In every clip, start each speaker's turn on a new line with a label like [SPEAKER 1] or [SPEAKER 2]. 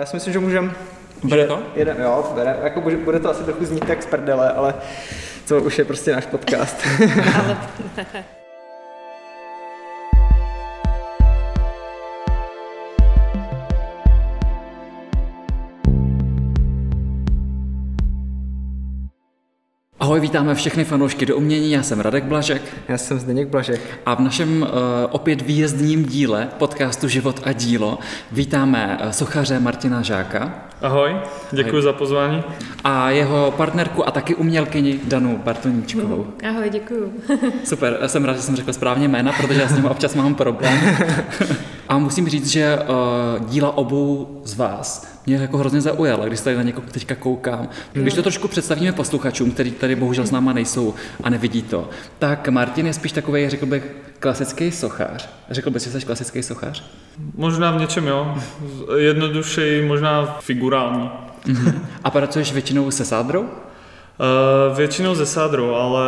[SPEAKER 1] já si myslím, že můžeme...
[SPEAKER 2] Bere to?
[SPEAKER 1] Jeden, jo, bere. Jako bude, bude to asi trochu znít jak z prdele, ale to už je prostě náš podcast.
[SPEAKER 2] Ahoj, vítáme všechny fanoušky do umění, já jsem Radek Blažek
[SPEAKER 1] já jsem Zdeněk Blažek.
[SPEAKER 2] a v našem uh, opět výjezdním díle podcastu Život a dílo vítáme uh, sochaře Martina Žáka
[SPEAKER 3] Ahoj, děkuji za pozvání.
[SPEAKER 2] a jeho partnerku a taky umělkyni Danu Bartoníčkovou.
[SPEAKER 4] ahoj, děkuju.
[SPEAKER 2] Super, já jsem rád, že jsem řekl správně jména, protože já s ním občas mám problém. A musím říct, že uh, díla obou z vás mě jako hrozně zaujala, když tady na někoho teďka koukám. Když to trošku představíme posluchačům, kteří tady bohužel s náma nejsou a nevidí to, tak Martin je spíš takový, řekl bych, klasický sochař. Řekl bys, že jsi klasický sochař?
[SPEAKER 3] Možná v něčem jo, jednodušeji, možná figurální.
[SPEAKER 2] A pracuješ většinou se sádrou?
[SPEAKER 3] Uh, většinou ze sádrou, ale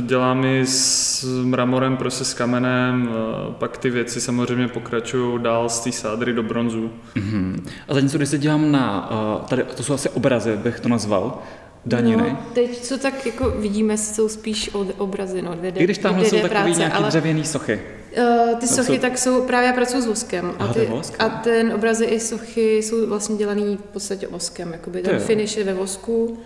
[SPEAKER 3] dělám i s mramorem, prostě s kamenem, uh, pak ty věci samozřejmě pokračují dál z té sádry do bronzu.
[SPEAKER 2] Mhm. A zatímco, když se dívám na, uh, tady, to jsou asi obrazy, bych to nazval, daniny.
[SPEAKER 4] No, teď, co tak jako vidíme, jsou spíš od- obrazy, no, 2D,
[SPEAKER 2] I když tamhle jsou
[SPEAKER 4] 2D
[SPEAKER 2] takový
[SPEAKER 4] práce,
[SPEAKER 2] nějaký
[SPEAKER 4] ale
[SPEAKER 2] dřevěný sochy.
[SPEAKER 4] uh, ty
[SPEAKER 2] To
[SPEAKER 4] sochy
[SPEAKER 2] jsou-
[SPEAKER 4] tak jsou, právě já pracuji s voskem.
[SPEAKER 2] Aha,
[SPEAKER 4] a,
[SPEAKER 2] to je
[SPEAKER 4] ty,
[SPEAKER 2] vosk,
[SPEAKER 4] a
[SPEAKER 2] no.
[SPEAKER 4] ten obrazy i sochy jsou vlastně dělaný v podstatě voskem, jakoby ten finish je ve vosku,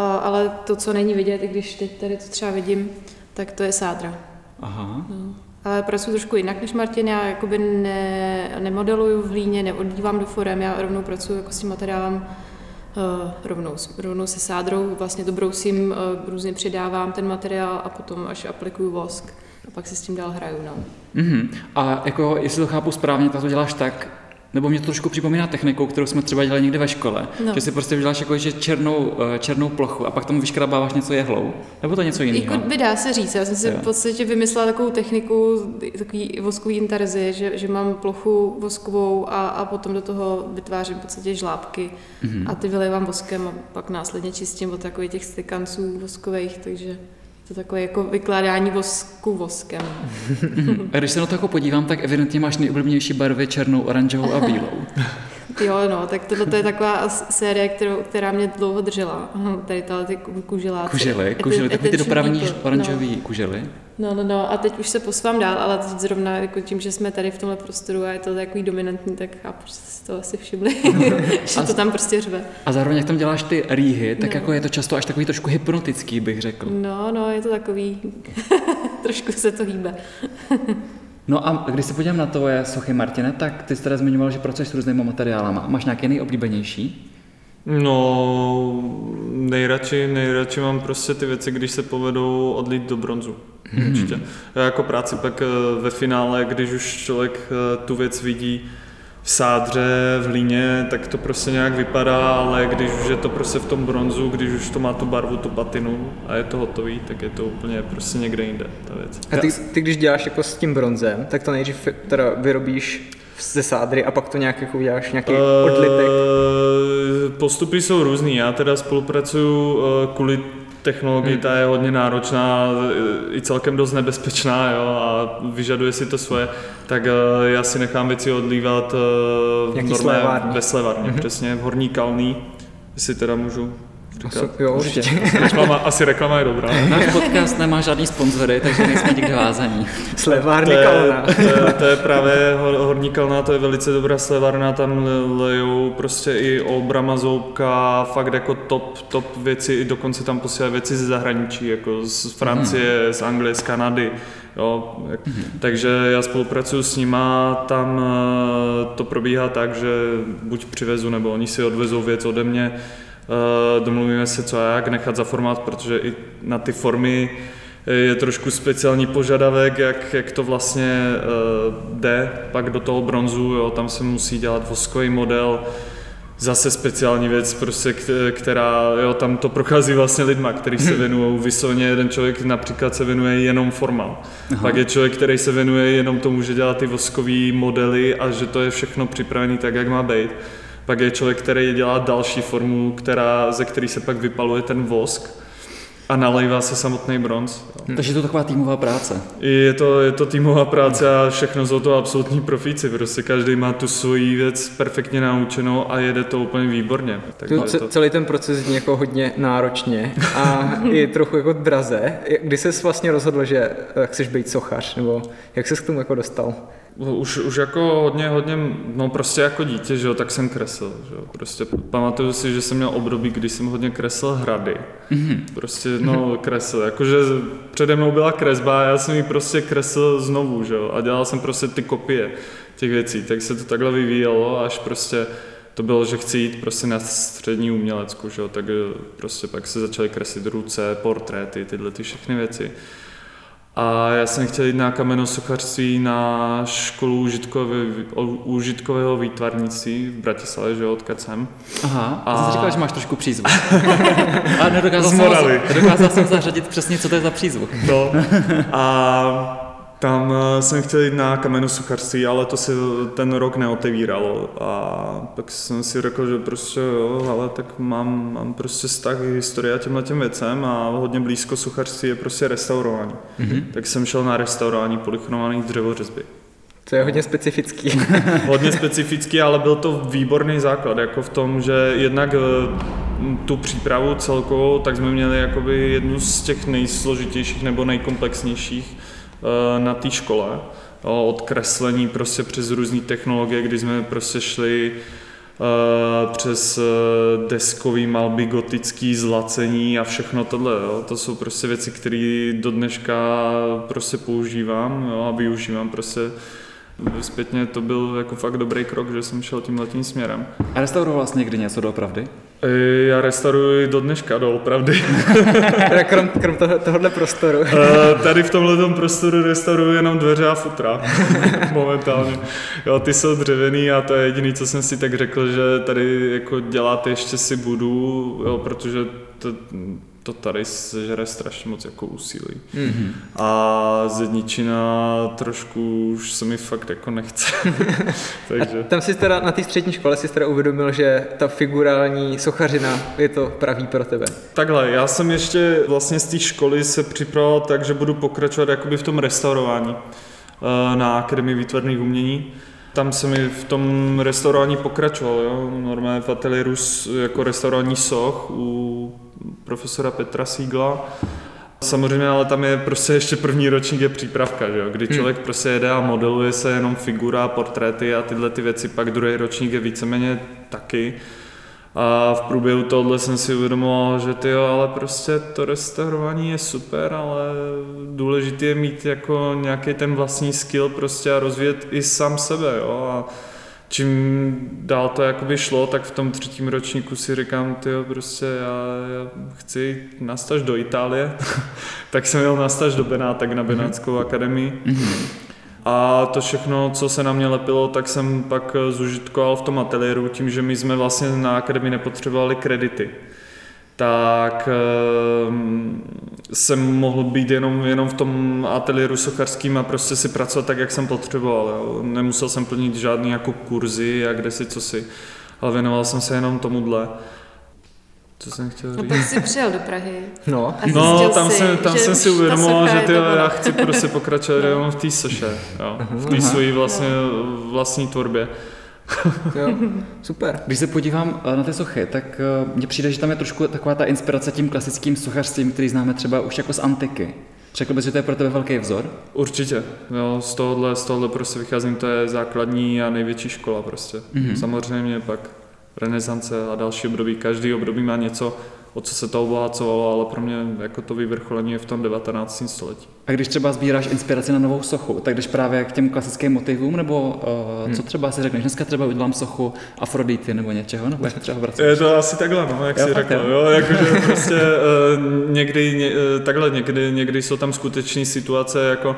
[SPEAKER 4] ale to, co není vidět, i když teď tady to třeba vidím, tak to je sádra.
[SPEAKER 2] Aha.
[SPEAKER 4] No. Ale pracuji trošku jinak než Martin, já jakoby ne, nemodeluju v hlíně, neoddívám do forem, já rovnou pracuji jako s tím materiálem uh, rovnou, rovnou se sádrou, vlastně to brousím, uh, různě přidávám ten materiál a potom až aplikuju vosk a pak se s tím dál hraju. No.
[SPEAKER 2] Mhm. A jako, jestli to chápu správně, tak to děláš tak, nebo mě to trošku připomíná technikou, kterou jsme třeba dělali někde ve škole,
[SPEAKER 4] No.
[SPEAKER 2] že si prostě děláš jako že černou, eh, černou plochu a pak tomu vyškrabáváš něco jehlou, nebo to něco jiného?
[SPEAKER 4] Jako by dá se říct, já jsem si
[SPEAKER 2] Jo.
[SPEAKER 4] v podstatě vymyslela takovou techniku, takový voskový intarzy, že, že mám plochu voskovou a, a potom do toho vytvářím v podstatě žlábky
[SPEAKER 2] Mhm.
[SPEAKER 4] a ty vylejvám voskem a pak následně čistím od takových těch stykanců voskových, takže to takové jako vykládání vosku voskem.
[SPEAKER 2] A když se na to jako podívám, tak evidentně máš nejoblíbenější barvy černou, oranžovou a bílou.
[SPEAKER 4] Jo, no, tak tohle to je taková série, kterou, která mě dlouho držela. Tady tahle ty ku- kuželáci.
[SPEAKER 2] Kužely, kužely, takový ty dopravní
[SPEAKER 4] people,
[SPEAKER 2] oranžový kužely.
[SPEAKER 4] No. no, no, no, a teď už se posvám dál, ale teď zrovna jako tím, že jsme tady v tomhle prostoru a je to takový dominantní, tak chápu, že si to asi všimli, že to tam prostě řve.
[SPEAKER 2] A zároveň, jak tam děláš ty rýhy, tak
[SPEAKER 4] No.
[SPEAKER 2] jako je to často až takový trošku hypnotický, bych řekl.
[SPEAKER 4] No, no, je to takový, trošku se to hýbe.
[SPEAKER 2] No a když se podívám na tvoje sochy, Martine, tak ty jsi teda zmiňoval, že pracuješ s různými materiálama. Máš nějaký nejoblíbenější?
[SPEAKER 3] No, nejradši, nejradši mám prostě ty věci, když se povedou odlít do bronzu. Určitě. Já jako práci pak eh, ve finále, když už člověk eh, tu věc vidí v sádře, v líně, tak to prostě nějak vypadá, ale když už je to prostě v tom bronzu, když už to má tu barvu, tu patinu a je to hotový, tak je to úplně prostě někde jinde ta věc.
[SPEAKER 1] A ty, ty když děláš jako s tím bronzem, tak to nejdřív teda vyrobíš ze sádry a pak to nějak jako uděláš nějaký odlitek.
[SPEAKER 3] Eh, Postupy jsou různý. Já teda spolupracuju eh, kvůli technologii, ta je hodně náročná, i celkem dost nebezpečná jo, a vyžaduje si to svoje, tak eh, já si nechám věci odlívat eh, v
[SPEAKER 1] slévárně.
[SPEAKER 3] ve slévárně, přesně, v Horní Kalný, jestli teda můžu říkat.
[SPEAKER 1] Jo, určitě.
[SPEAKER 3] Reklama, asi reklama je dobrá.
[SPEAKER 2] Náš podcast nemá žádný sponzory, takže nejsme nikde vázaní.
[SPEAKER 1] Slevárny
[SPEAKER 3] To je,
[SPEAKER 1] kalna.
[SPEAKER 3] to, je, to je právě Hor- Horní Kalná, to je velice dobrá slevárna, tam le- lejou prostě i obrama zoubka, fakt jako top, top věci, i dokonce tam posílají věci ze zahraničí, jako z Francie, z Anglie, z Kanady. Jo, jak, takže já spolupracuju s nima, tam eh, to probíhá tak, že buď přivezu, nebo oni si odvezou věc ode mě, domluvíme se co a jak nechat za formát, protože i na ty formy je trošku speciální požadavek, jak, jak to vlastně uh, jde pak do toho bronzu, jo, tam se musí dělat voskový model, zase speciální věc, prostě, která, jo, tam to prochází vlastně lidma, kteří se věnují vysloveně, jeden člověk například se věnuje jenom formám. Aha. Pak je člověk, který se věnuje jenom tomu, že dělá ty voskové modely a že to je všechno připravené tak, jak má být. Pak je člověk, který dělá další formu, která, ze který se pak vypaluje ten vosk. a nalejvá se samotný bronz. Jo.
[SPEAKER 2] Takže je to taková týmová práce.
[SPEAKER 3] Je to, je to týmová práce a všechno jsou to absolutní profíci. Prostě každý má tu svoji věc perfektně naučenou a jede to úplně výborně. Takže je
[SPEAKER 1] ce-
[SPEAKER 3] to...
[SPEAKER 1] celý ten proces zní jako hodně náročně a i trochu jako draze. Kdy jsi vlastně rozhodl, že eh, chceš být sochař, nebo jak jsi k tomu jako dostal?
[SPEAKER 3] Už, už jako hodně, hodně, no prostě jako dítě, že jo, tak jsem kreslil, že jo. Prostě pamatuju si, že jsem měl období, kdy jsem hodně kreslil hrady. Mm-hmm. Prostě, no, kreslil, jakože přede mnou byla kresba a já jsem ji prostě kreslil znovu, že jo. A dělal jsem prostě ty kopie těch věcí, tak se to takhle vyvíjelo, až prostě to bylo, že chci jít prostě na střední umělecku, že jo, tak eh, prostě pak se začaly kreslit ruce, portréty, tyhle ty všechny věci. A já jsem chtěl jít na kamenosochařství na školu užitkové, užitkového výtvarnictví v Bratislavě, že jo, odkud jsem.
[SPEAKER 2] Aha, a jsi říkal, že máš trošku přízvuk. A nedokázal jsem, nedokázal jsem zařadit přesně, co to je za přízvuk.
[SPEAKER 3] No. A tam eh, jsem chtěl jít na kamenosuchařství, ale to se ten rok neotevíralo. A pak jsem si řekl, že prostě jo, ale tak mám, mám prostě vztah k historii a těmhle těm věcem a hodně blízko suchařství je prostě restaurování. Mm-hmm. Tak jsem šel na restaurování polychromovaných dřevořezby.
[SPEAKER 1] To je hodně specifický.
[SPEAKER 3] hodně specifický, ale byl to výborný základ, jako v tom, že jednak eh, tu přípravu celkovou, tak jsme měli jakoby jednu z těch nejsložitějších nebo nejkomplexnějších na té škole. Od kreslení prostě přes různé technologie, kdy jsme prostě šli eh, přes eh, deskový malby, gotický zlacení a všechno tohle. Jo. To jsou prostě věci, které do dneška prostě používám jo, a využívám prostě Zpětně to byl jako fakt dobrý krok, že jsem šel tím letním směrem.
[SPEAKER 2] A restauroval jsi někdy něco doopravdy?
[SPEAKER 3] E, Já restauruji do dneška, doopravdy.
[SPEAKER 1] teda krom, krom toho, tohohle prostoru.
[SPEAKER 3] E, Tady v tomhle prostoru restauruji jenom dveře a futra momentálně. Jo, ty jsou dřevěný a to je jediný, co jsem si tak řekl, že tady jako děláte ještě si budu, jo, protože to, to tady sežere strašně moc jako úsilí. Mm-hmm. A zedničina trošku už se mi fakt jako nechce. Takže...
[SPEAKER 1] Tam si teda na té střední škole si teda uvědomil, že ta figurální sochařina je to pravý pro tebe.
[SPEAKER 3] Takhle, já jsem ještě vlastně z té školy se připravoval tak, že budu pokračovat jakoby v tom restaurování eh, na Akademii výtvarných umění. Tam se mi v tom restaurování pokračoval, jo? normálně v ateliéru jako restaurování soch u profesora Petra Sígla. Samozřejmě, ale tam je prostě ještě první ročník je přípravka, že jo? kdy člověk prostě jede a modeluje se jenom figura, portréty a tyhle ty věci, pak druhý ročník je víceméně taky. A v průběhu tohohle jsem si uvědomoval, že ty jo, ale prostě to restaurování je super, ale důležité je mít jako nějaký ten vlastní skill prostě a rozvíjet i sám sebe, jo. A čím dál to jakoby šlo, tak v tom třetím ročníku si říkám, ty prostě já, já chci na staž do Itálie, tak jsem jel na staž do Benátek na Benátskou akademii. A to všechno, co se na mě lepilo, tak jsem pak zužitkoval v tom ateliéru tím, že my jsme vlastně na akademii nepotřebovali kredity. Tak ehm, jsem mohl být jenom, jenom v tom ateliéru sochařským a prostě si pracovat tak, jak jsem potřeboval. Jo. Nemusel jsem plnit žádný jako kurzy a kde si, co si, ale věnoval jsem se jenom tomuhle. Co jsem chtěl
[SPEAKER 4] No
[SPEAKER 3] říct?
[SPEAKER 4] pak jsi přijel do Prahy.
[SPEAKER 1] No,
[SPEAKER 4] A
[SPEAKER 3] No, tam
[SPEAKER 4] jsi,
[SPEAKER 3] jsem, tam
[SPEAKER 4] že
[SPEAKER 3] jsem si uvědomoval, že ty, já chci prostě pokračovat
[SPEAKER 4] No.
[SPEAKER 3] jenom v té soše, jo. v té svojí vlastně, vlastní tvorbě.
[SPEAKER 1] jo, super.
[SPEAKER 2] Když se podívám eh, na ty sochy, tak eh, mně přijde, že tam je trošku taková ta inspirace tím klasickým sochařstvím, který známe třeba už jako z antiky. Řekl bys, že to je pro tebe velký vzor?
[SPEAKER 3] Určitě, jo, z tohohle, z tohohle prostě vycházím, to je základní a největší škola prostě. Mm-hmm. Samozřejmě pak renesance a další období, každý období má něco, o co se to obohacovalo, ale pro mě jako to vyvrcholení je v tom 19. století.
[SPEAKER 2] A když třeba sbíráš inspiraci na novou sochu, tak jdeš právě k těm klasickým motivům, nebo uh, co třeba si řekneš, dneska třeba udělám sochu Afrodity nebo něčeho, nebo jak třeba vracet?
[SPEAKER 3] Je to asi takhle, no, jak
[SPEAKER 2] Jo, fakt
[SPEAKER 3] řekl,
[SPEAKER 2] jo.
[SPEAKER 3] jo, jakože prostě uh, někdy, ně, uh, takhle, někdy, někdy jsou tam skutečné situace, jako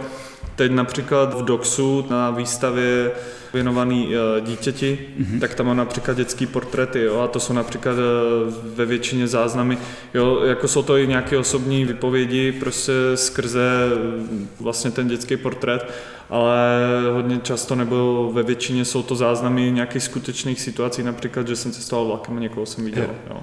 [SPEAKER 3] teď například v Doxu na výstavě věnovaný uh, dítěti, mm-hmm. tak tam mám například dětský portréty, jo, a to jsou například uh, ve většině záznamy, jo, jako jsou to i nějaké osobní vypovědi, prostě skrze uh, vlastně ten dětský portrét, ale hodně často nebo ve většině jsou to záznamy nějakých skutečných situací, například, že jsem cestoval vlakem a někoho jsem viděl. Jo.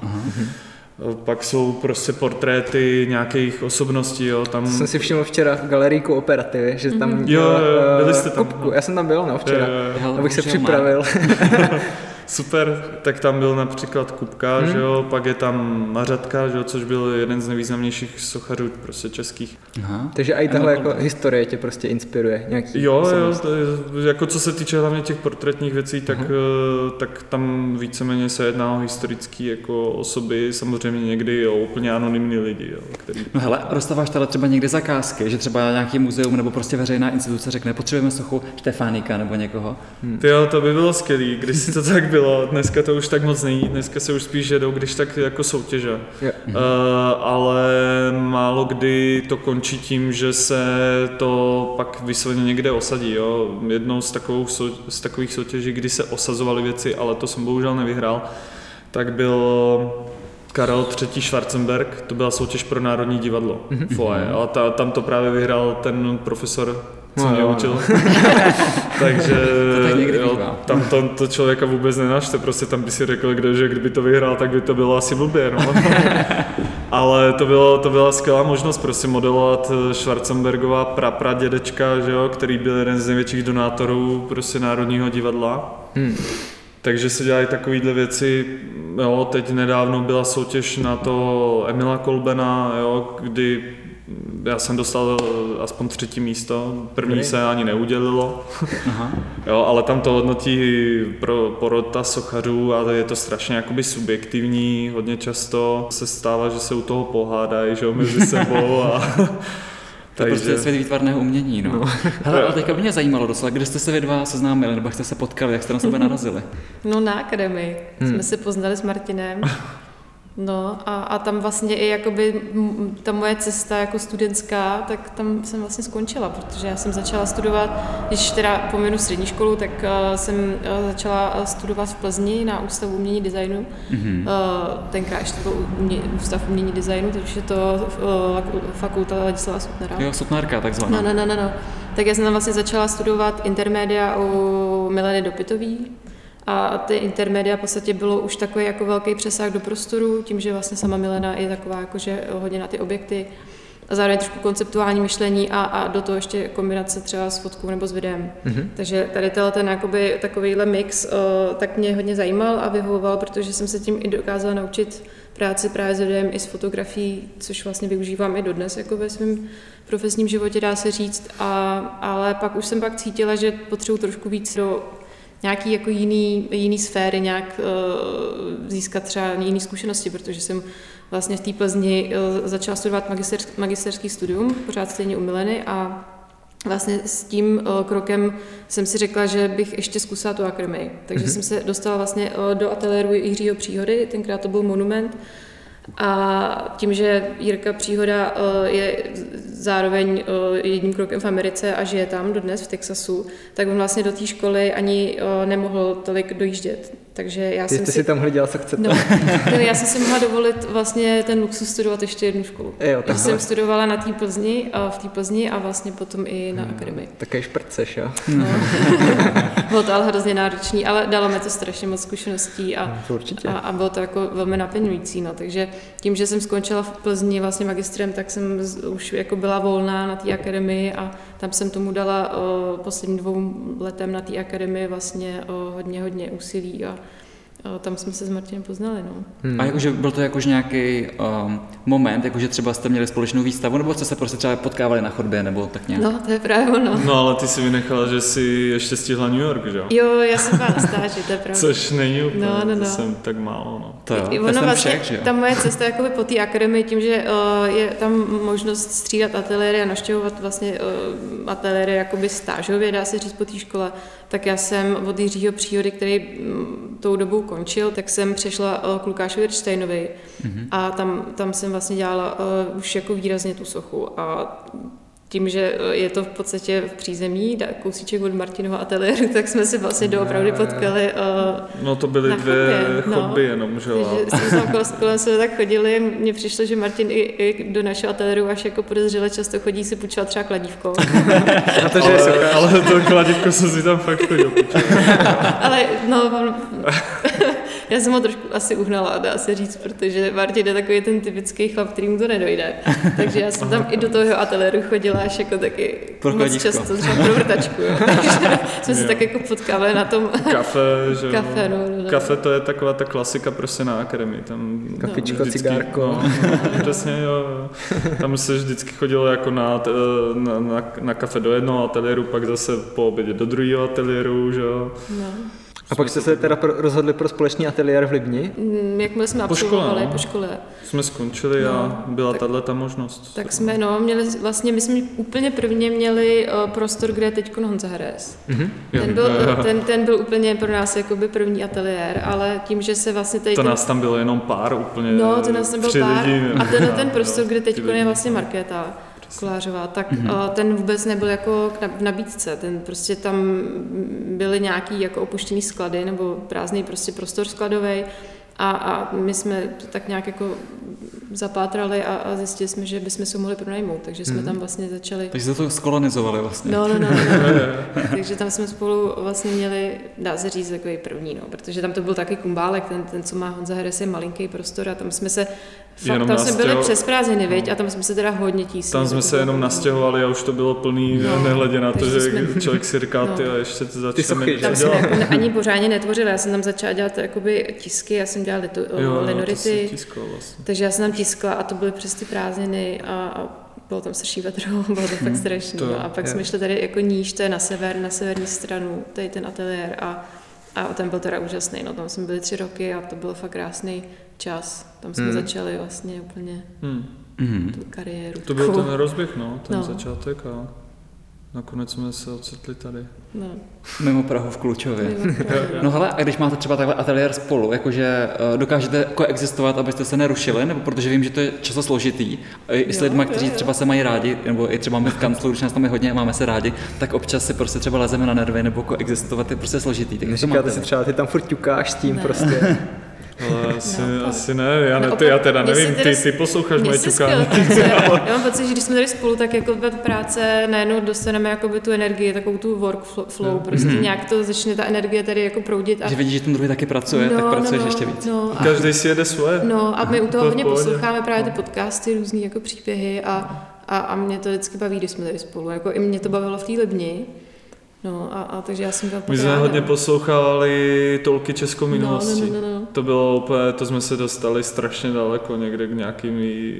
[SPEAKER 3] Pak jsou prostě portréty nějakých osobností, jo, tam...
[SPEAKER 1] Jsem si všiml včera v galerii kooperativy, že tam
[SPEAKER 4] Mhm.
[SPEAKER 3] Jo,
[SPEAKER 1] dělal,
[SPEAKER 3] jo,
[SPEAKER 1] eh,
[SPEAKER 3] byli jste tam,
[SPEAKER 1] Kupku.
[SPEAKER 3] no.
[SPEAKER 1] Já jsem tam byl, no, včera.
[SPEAKER 3] Jo, jo, jo.
[SPEAKER 1] Abych se připravil.
[SPEAKER 3] Super, tak tam byl například Kupka,
[SPEAKER 1] Hmm.
[SPEAKER 3] že jo, pak je tam Mařatka, že jo, což byl jeden z nejvýznamnějších sochařů prostě českých.
[SPEAKER 2] Aha.
[SPEAKER 1] Takže i tahle jako historie tě prostě inspiruje. Nějaký
[SPEAKER 3] Jo, jo, to je, jako co se týče hlavně těch portrétních věcí, tak, eh, tak tam víceméně se jedná o historické jako osoby, samozřejmě někdy o úplně anonymní lidi, jo, který
[SPEAKER 2] No hele, dostáváš tady třeba někdy zakázky, že třeba nějaký muzeum nebo prostě veřejná instituce řekne, potřebujeme sochu Štefánika nebo někoho.
[SPEAKER 3] Ty jo, to by bylo skvělý, když si to tak bylo, dneska to už tak moc není, dneska se už spíš jedou, když tak jako soutěže.
[SPEAKER 1] Jo.
[SPEAKER 3] Uh, ale málo kdy to končí tím, že se to pak vysloveně někde osadí. Jo. Jednou z, takovou, z takových soutěží, kdy se osazovaly věci, ale to jsem bohužel nevyhrál, tak byl Karel III. Schwarzenberg, to byla soutěž pro Národní divadlo. Mm-hmm. Ale ta, tam to právě vyhrál ten profesor, co
[SPEAKER 1] No
[SPEAKER 3] mě
[SPEAKER 1] jo,
[SPEAKER 3] učil. Takže
[SPEAKER 2] To
[SPEAKER 3] jo, tam to, to člověka vůbec nenašte, prostě tam by si řekl, kde, že kdyby to vyhrál, tak by to bylo asi blbě, no. Ale to, bylo, to byla skvělá možnost prostě modelovat eh, Schwarzenbergova prapradědečka, že jo, který byl jeden z největších donátorů prostě Národního divadla.
[SPEAKER 1] Hmm.
[SPEAKER 3] Takže se dělají takovéhle věci. Jo, teď nedávno byla soutěž na to Emila Kolbena, jo, kdy já jsem dostal eh, aspoň třetí místo, první
[SPEAKER 1] Dobrý.
[SPEAKER 3] se ani neudělilo,
[SPEAKER 2] Aha.
[SPEAKER 3] jo, ale tam to hodnotí pro porota sochařů a je to strašně jakoby subjektivní, hodně často se stává, že se u toho pohádají, že jo, mezi sebou a
[SPEAKER 2] To je prostě svět výtvarného umění, no. Hele, ale teďka by mě zajímalo docela, kde jste se vy dva seznámili, nebo jak jste se potkali, jak jste na sebe narazili.
[SPEAKER 4] No na akademii
[SPEAKER 1] Hmm.
[SPEAKER 4] jsme se poznali s Martinem. No a, a tam vlastně i jakoby ta moje cesta jako studentská, tak tam jsem vlastně skončila, protože já jsem začala studovat, když teda pominu střední školu, tak uh, jsem uh, začala uh, studovat v Plzni na Ústavu umění designu.
[SPEAKER 2] Mhm.
[SPEAKER 4] Uh, tenkrát ještě to byl umě, Ústav umění designu, teď už je to uh, fakulta Ladislava Sutnera.
[SPEAKER 2] Jo, sutnárka takzvaná.
[SPEAKER 4] No, no, no, no, no. Tak já jsem tam vlastně začala studovat intermédia u Mileny Dopitový. A ty intermédia v podstatě bylo už takový jako velký přesah do prostoru, tím, že vlastně sama Milena je taková jakože hodně na ty objekty a zároveň trošku konceptuální myšlení a, a do toho ještě kombinace třeba s fotkou nebo s videem.
[SPEAKER 1] Mhm.
[SPEAKER 4] Takže tady ten jakoby, takovýhle mix uh, tak mě hodně zajímal a vyhovoval, protože jsem se tím i dokázala naučit práci právě s videem i s fotografií, což vlastně využívám i dodnes jako ve svém profesním životě, dá se říct. A, ale pak už jsem pak cítila, že potřebuji trošku víc do nějaký jako jiný, jiný sféry, nějak uh, získat třeba jiné zkušenosti, protože jsem vlastně v té Plzni uh, začala studovat magisterský, magisterský studium, pořád stejně u Mileny a vlastně s tím uh, krokem jsem si řekla, že bych ještě zkusila tu akademii. Takže
[SPEAKER 1] Mhm.
[SPEAKER 4] jsem se dostala vlastně uh, do ateliéru Jiřího Příhody, tenkrát to byl monument, a tím, že Jirka Příhoda uh, je zároveň uh, jedním krokem v Americe a žije tam dodnes v Texasu, tak on vlastně do té školy ani uh, nemohl tolik dojíždět. Takže já
[SPEAKER 1] Ty
[SPEAKER 4] jsem
[SPEAKER 1] jste si tam hleděla, co chcete.
[SPEAKER 4] No, no, já jsem si mohla dovolit vlastně ten luxus studovat ještě jednu školu.
[SPEAKER 1] Jo,
[SPEAKER 4] Takže
[SPEAKER 1] takhle.
[SPEAKER 4] jsem studovala na té Plzni, a v té Plzni a vlastně potom i na akademii.
[SPEAKER 1] Také šprceš, jo?
[SPEAKER 4] No. bylo to ale hrozně náročný, ale dalo mi to strašně moc zkušeností a,
[SPEAKER 1] určitě.
[SPEAKER 4] a, a bylo to jako velmi naplňující. No. Takže tím, že jsem skončila v Plzni vlastně magistrem, tak jsem už jako byla volná na té akademii a tam jsem tomu dala o, poslední dvou letem na té akademii vlastně o, hodně, hodně úsilí a tam jsme se s Martinem poznali. No.
[SPEAKER 1] Hmm.
[SPEAKER 2] A jakože byl to jakož nějaký um, moment, jakože třeba jste měli společnou výstavu, nebo jste se prostě třeba potkávali na chodbě, nebo tak nějak?
[SPEAKER 4] no, to je právě ono.
[SPEAKER 3] No ale ty si vynechala, že si ještě stihla New York, že jo?
[SPEAKER 4] Jo, já jsem byla na stáži, to je pravda.
[SPEAKER 3] Což není úplně,
[SPEAKER 4] No, no,
[SPEAKER 3] to
[SPEAKER 4] no.
[SPEAKER 3] jsem tak málo, no.
[SPEAKER 2] To jo,
[SPEAKER 4] I
[SPEAKER 2] to
[SPEAKER 4] ono
[SPEAKER 2] jsem
[SPEAKER 4] vlastně,
[SPEAKER 2] všech, že jo?
[SPEAKER 4] ta moje cesta jakoby po té akademii, tím, že uh, je tam možnost střídat ateliéry a naštěvovat vlastně uh, ateliéry jakoby stážově, dá se říct po té škole, tak já jsem od Jiřího Příhody, který mm, tou dobou končil, tak jsem přešla uh, k Lukášovi Rčtejnovi
[SPEAKER 2] Mhm.
[SPEAKER 4] a tam, tam jsem vlastně dělala uh, už jako výrazně tu sochu a tím, že eh, je to v podstatě v přízemí, kousíček od Martinova ateliéru, tak jsme se vlastně doopravdy potkali uh,
[SPEAKER 3] No to byly dvě
[SPEAKER 4] chodbě, no.
[SPEAKER 3] chodby jenom, že jo?
[SPEAKER 4] takže jsme kolem, kolem sebe tak chodili, mně přišlo, že Martin i, i do našeho ateliéru až jako podezřele často chodí si půjčovat třeba kladívko.
[SPEAKER 1] Na to, že
[SPEAKER 3] Ale, ale to kladívko jsem si tam fakt chodil.
[SPEAKER 4] Ale no, on, Já jsem ho trošku asi uhnala, dá se říct, protože Martin je takový ten typický chlap, který mu to nedojde. Takže já jsem tam i do toho ateliéru chodila až jako taky
[SPEAKER 2] Pro
[SPEAKER 4] moc často třeba pro vrtačku. Jo. Takže jsme se tak jako potkávali na tom
[SPEAKER 3] Kafe, že
[SPEAKER 4] kafe. No, no, no.
[SPEAKER 3] Kafe to je taková ta klasika prostě na akademii. Tam
[SPEAKER 1] Kafičko, cigárko.
[SPEAKER 3] No, no, přesně, jo. Tam se vždycky chodilo jako na, na, na, na kafe do jednoho ateliéru, pak zase po obědě do druhého ateliéru, že jo.
[SPEAKER 4] No.
[SPEAKER 1] A pak jste se teda pro, rozhodli pro společný ateliér v Libni?
[SPEAKER 4] Mm, Jakmile jsme
[SPEAKER 3] Po škole,
[SPEAKER 4] absolvovali
[SPEAKER 3] no.
[SPEAKER 4] po škole,
[SPEAKER 3] Jsme skončili a
[SPEAKER 4] No,
[SPEAKER 3] byla
[SPEAKER 4] tak-
[SPEAKER 3] tahle ta možnost.
[SPEAKER 4] tak jsme, no, měli vlastně, my jsme úplně prvně měli uh, prostor, kde je teď Honza Heres.
[SPEAKER 1] Mhm.
[SPEAKER 3] Jo.
[SPEAKER 4] Ten byl, ten, ten byl úplně pro nás jakoby první ateliér, ale tím, že se vlastně tady
[SPEAKER 3] To
[SPEAKER 4] ten,
[SPEAKER 3] nás tam bylo jenom pár úplně.
[SPEAKER 4] No, to nás nebyl
[SPEAKER 3] tři
[SPEAKER 4] pár.
[SPEAKER 3] Lidi,
[SPEAKER 4] a ten, ten prostor, kde teď je vlastně Markéta Kolářová, tak mm-hmm. ten vůbec nebyl jako v nabídce. Ten prostě tam byly nějaký jako opuštěný sklady nebo prázdný prostě prostor skladový. A, a my jsme to tak nějak jako zapátrali a, a zjistili jsme, že bychom si ho mohli pronajmout, takže jsme tam vlastně začali.
[SPEAKER 2] Takže jste to skolonizovali vlastně.
[SPEAKER 4] No, no, no, no, no. Takže tam jsme spolu vlastně měli, dá se říct, takový první, no, protože tam to byl taky kumbálek, ten, ten co má Honza Heres, je malinký prostor a tam jsme se, fakt,
[SPEAKER 3] Jenom
[SPEAKER 4] tam jsme byli přes prázdniny, viď, a tam jsme se teda hodně tísli.
[SPEAKER 3] Tam jsme se jenom nastěhovali a už to bylo plný,
[SPEAKER 4] No.
[SPEAKER 3] no, nehledě na to,
[SPEAKER 4] Takže
[SPEAKER 3] že
[SPEAKER 4] jsme-
[SPEAKER 3] člověk si říká,
[SPEAKER 4] No.
[SPEAKER 3] ty a ještě to začneme něco
[SPEAKER 4] Tam jsem
[SPEAKER 3] dělat.
[SPEAKER 4] jako ani pořádně netvořila, já jsem tam začala dělat jakoby tisky, já jsem dělala litu,
[SPEAKER 3] Jo, jo,
[SPEAKER 4] linority,
[SPEAKER 3] tisklo vlastně.
[SPEAKER 4] takže já jsem tam tiskla a to byly přes ty prázdniny a, a bylo tam srší vedro, bylo to fakt strašný.
[SPEAKER 3] to jo,
[SPEAKER 4] no. A pak
[SPEAKER 1] jo.
[SPEAKER 4] jsme šli tady jako níž, to je na sever, na severní stranu, tady ten ateliér a, a ten byl teda úžasný, no tam jsme byli tři roky a to byl fakt krásný čas. Tam jsme
[SPEAKER 1] Hmm.
[SPEAKER 4] začali vlastně úplně
[SPEAKER 3] Hmm.
[SPEAKER 2] Mhm.
[SPEAKER 4] tu kariéru.
[SPEAKER 3] To byl ten rozběh, no, ten
[SPEAKER 4] No.
[SPEAKER 3] začátek a nakonec jsme se ocitli tady.
[SPEAKER 4] No,
[SPEAKER 2] Mimo Prahu v Klučově.
[SPEAKER 4] mimo Prahu.
[SPEAKER 2] No hele, a když máte třeba takhle ateliér spolu, jakože uh, dokážete koexistovat, abyste se nerušili, nebo protože vím, že to je často složitý, i s
[SPEAKER 4] Jo,
[SPEAKER 2] lidmi, kteří
[SPEAKER 4] jo.
[SPEAKER 2] třeba se mají rádi, nebo i třeba my v kanclu, když nás tam je hodně a máme se rádi, tak občas si prostě třeba lezeme na nervy, nebo koexistovat je prostě složitý. Tak
[SPEAKER 1] Říkáte
[SPEAKER 2] máte?
[SPEAKER 1] si třeba, ty tam furt ťukáš s tím
[SPEAKER 4] Ne.
[SPEAKER 1] prostě.
[SPEAKER 3] Ale asi,
[SPEAKER 4] No,
[SPEAKER 3] asi ne, já, ne,
[SPEAKER 4] No,
[SPEAKER 3] ty, já teda nevím,
[SPEAKER 4] teda
[SPEAKER 3] ty, ty posloucháš moje
[SPEAKER 4] pracuje. Já mám pocit, že když jsme tady spolu, tak jako ta práce najednou dostaneme jakoby tu energii, takovou tu workflow, prostě nějak to začne ta energie tady jako proudit. A...
[SPEAKER 2] Že vidíš, že ten druhý taky pracuje, tak pracuješ ještě víc.
[SPEAKER 4] No, a,
[SPEAKER 3] Každý si jede svoje.
[SPEAKER 4] no a my u
[SPEAKER 3] To
[SPEAKER 4] toho hodně posloucháme právě ty podcasty, různý jako příběhy a, a, a mě to vždycky baví, když jsme tady spolu. Jako i mě to bavilo v té Libni. No a, a takže já jsem byla
[SPEAKER 3] My jsme hodně poslouchávali tolky českou
[SPEAKER 4] No, no,
[SPEAKER 3] minulosti.
[SPEAKER 4] no, no, no.
[SPEAKER 3] To bylo úplně, to jsme se dostali strašně daleko, někde k nějakým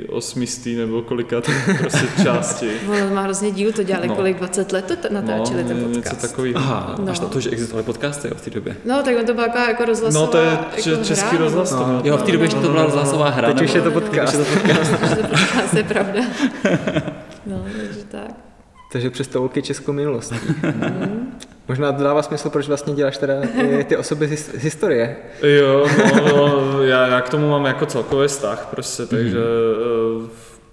[SPEAKER 3] osmistý nebo kolikat prostě části.
[SPEAKER 4] Ono má hrozně díl, to dělali
[SPEAKER 3] No.
[SPEAKER 4] kolik, 20 let to natáčeli ten
[SPEAKER 3] něco
[SPEAKER 4] podcast.
[SPEAKER 3] takového.
[SPEAKER 2] Aha,
[SPEAKER 4] No.
[SPEAKER 2] až na to, že existovaly podcasty jo, v té době.
[SPEAKER 4] No, tak on to byla taková jako rozhlasová
[SPEAKER 3] No to je
[SPEAKER 4] jako
[SPEAKER 3] če- český
[SPEAKER 4] hra,
[SPEAKER 3] rozhlas. to byl.
[SPEAKER 2] Jo, v té době ještě to byla rozhlasová hra.
[SPEAKER 1] Teď už je to podcast.
[SPEAKER 4] že to podcast je pravda. No, takže tak.
[SPEAKER 1] Takže přes tolky českou minulostí. Možná to dává smysl, proč vlastně děláš teda ty osoby z his- historie.
[SPEAKER 3] Jo, no, no já, já k tomu mám jako celkový vztah prostě, takže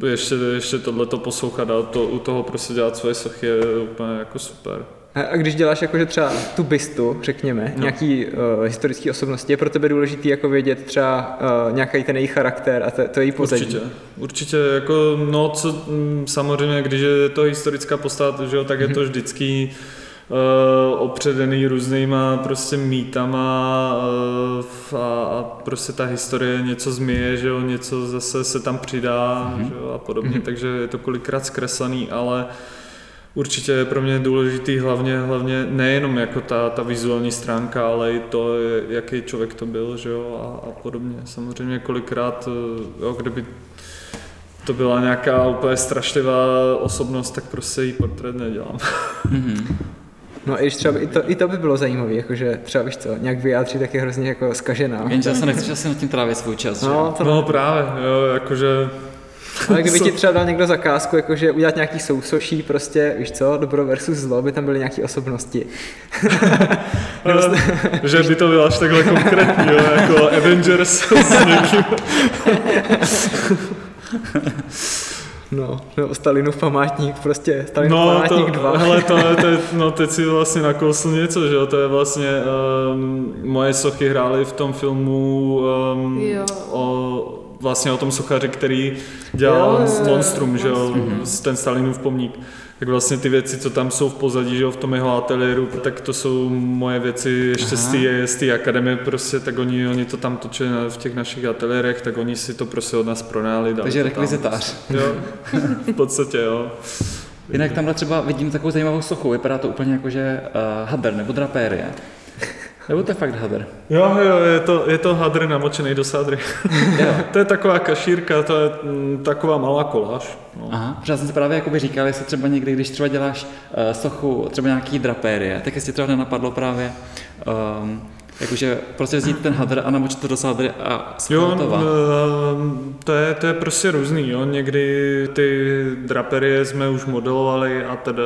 [SPEAKER 3] eh, ještě, ještě tohleto poslouchat a to, u toho prostě dělat svoje sochy je úplně jako super.
[SPEAKER 1] A když děláš jakože třeba tu bystu, řekněme, no. nějaký uh, historický osobnosti, je pro tebe důležitý jako vědět třeba uh, nějaký ten jejich charakter a to, to její pozadí.
[SPEAKER 3] Určitě, určitě, jako, no, co, mm, samozřejmě, když je to historická postava, že jo, tak je to vždycky uh, opředený různýma prostě mýtama uh, a, a prostě ta historie něco změje, že jo, něco zase se tam přidá, že jo, a podobně, takže je to kolikrát zkreslený, ale Určitě je pro mě důležitý hlavně, hlavně nejenom jako ta, ta vizuální stránka, ale i to, jaký člověk to byl, že jo, a, a podobně. Samozřejmě kolikrát, eh, jo, kdyby to byla nějaká úplně strašlivá osobnost, tak prostě jí portrét nedělám.
[SPEAKER 2] Mhm.
[SPEAKER 1] No i třeba i to, i to by bylo zajímavé, jakože třeba víš co, nějak vyjádří tak je hrozně jako skažená.
[SPEAKER 2] Jenže zase nechceš asi nad tím trávit svůj čas, že?
[SPEAKER 1] No,
[SPEAKER 2] jo?
[SPEAKER 1] to
[SPEAKER 3] No právě, jo, jakože
[SPEAKER 1] Ale kdyby ti třeba dal někdo zakázku, jakože udělat nějaký sousoší, prostě, víš co, dobro versus zlo, by tam byly nějaké osobnosti.
[SPEAKER 3] že by to bylo až takhle konkrétní, jo, jako Avengers s někým.
[SPEAKER 1] No, nebo Stalinův památník, prostě Stalinův
[SPEAKER 3] No,
[SPEAKER 1] památník
[SPEAKER 3] to,
[SPEAKER 1] 2.
[SPEAKER 3] hele, to, to, je, no teď si vlastně nakousl něco, že jo, to je vlastně, um, moje sochy hrály v tom filmu um,
[SPEAKER 4] Jo.
[SPEAKER 3] o vlastně o tom sochaři, který dělal
[SPEAKER 1] Jo, jo, jo,
[SPEAKER 3] Monstrum, že jo,
[SPEAKER 2] Mhm.
[SPEAKER 3] ten Stalinův pomník. Tak vlastně ty věci, co tam jsou v pozadí, že jo, v tom jeho ateliéru, tak to jsou moje věci ještě z té, z té akademie prostě, tak oni, oni to tam točili na- v těch našich ateliérech, tak oni si to prostě od nás dali
[SPEAKER 2] Takže rekvizitář.
[SPEAKER 3] Jo, v podstatě jo.
[SPEAKER 2] Jinak tamhle třeba vidím takovou zajímavou sochu, vypadá to úplně jako, že uh, hadr nebo drapérie. Nebo to je fakt hadr?
[SPEAKER 3] Jo, jo, je to, je to hadr namočený do sádry. To je taková kašírka, to je mm, taková malá koláž. No.
[SPEAKER 2] Aha, protože já jsem si právě jakoby říkal, jestli třeba někdy, když třeba děláš uh, sochu, třeba nějaký drapérie, tak jestli třeba nenapadlo právě, um, jakože prostě vzít ten hadr a namočit to do sádry a
[SPEAKER 3] Jo,
[SPEAKER 2] schvaltovat.
[SPEAKER 3] n- to je, to je prostě různý, jo. Někdy ty draperie jsme už modelovali a teda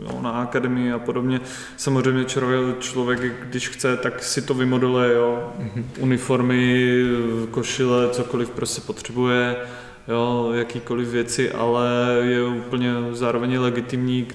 [SPEAKER 3] jo, na akademii a podobně. Samozřejmě člověk, člověk, když chce, tak si to vymodeluje, jo. Uniformy, košile, cokoliv prostě potřebuje, jo, jakýkoliv věci, ale je úplně zároveň legitimní,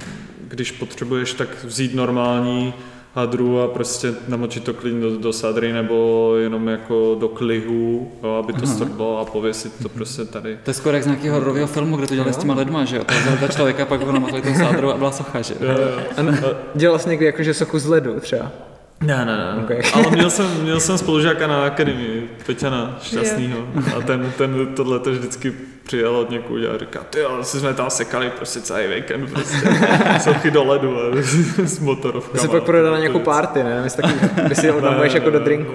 [SPEAKER 3] když potřebuješ, tak vzít normální hadru a prostě namočit to klidně do, do sadry nebo jenom jako do klihu, jo, aby to
[SPEAKER 2] mhm.
[SPEAKER 3] Aha. a pověsit to prostě tady.
[SPEAKER 2] To je skoro jak z nějakého hororového filmu, kde to dělali jo. s těma lidma, že jo? To ta člověka, pak ho namotali do sádrou a byla socha, že jo?
[SPEAKER 3] jo, jo.
[SPEAKER 1] Dělal jsi někdy jako, že sochu z ledu třeba?
[SPEAKER 3] Ne, ne, ne.
[SPEAKER 1] Okay.
[SPEAKER 3] Ale měl jsem, měl jsem spolužáka na akademii, Peťana Šťastnýho. A ten, ten tohle to vždycky přijel od někud a říká, ty jo, si jsme tam sekali prostě celý víkend, prostě sochy do ledu a s
[SPEAKER 1] To
[SPEAKER 3] motorovkama.
[SPEAKER 1] se pak prodal na nějakou party, ne? Myslím, taky, by si ho jako do drinku.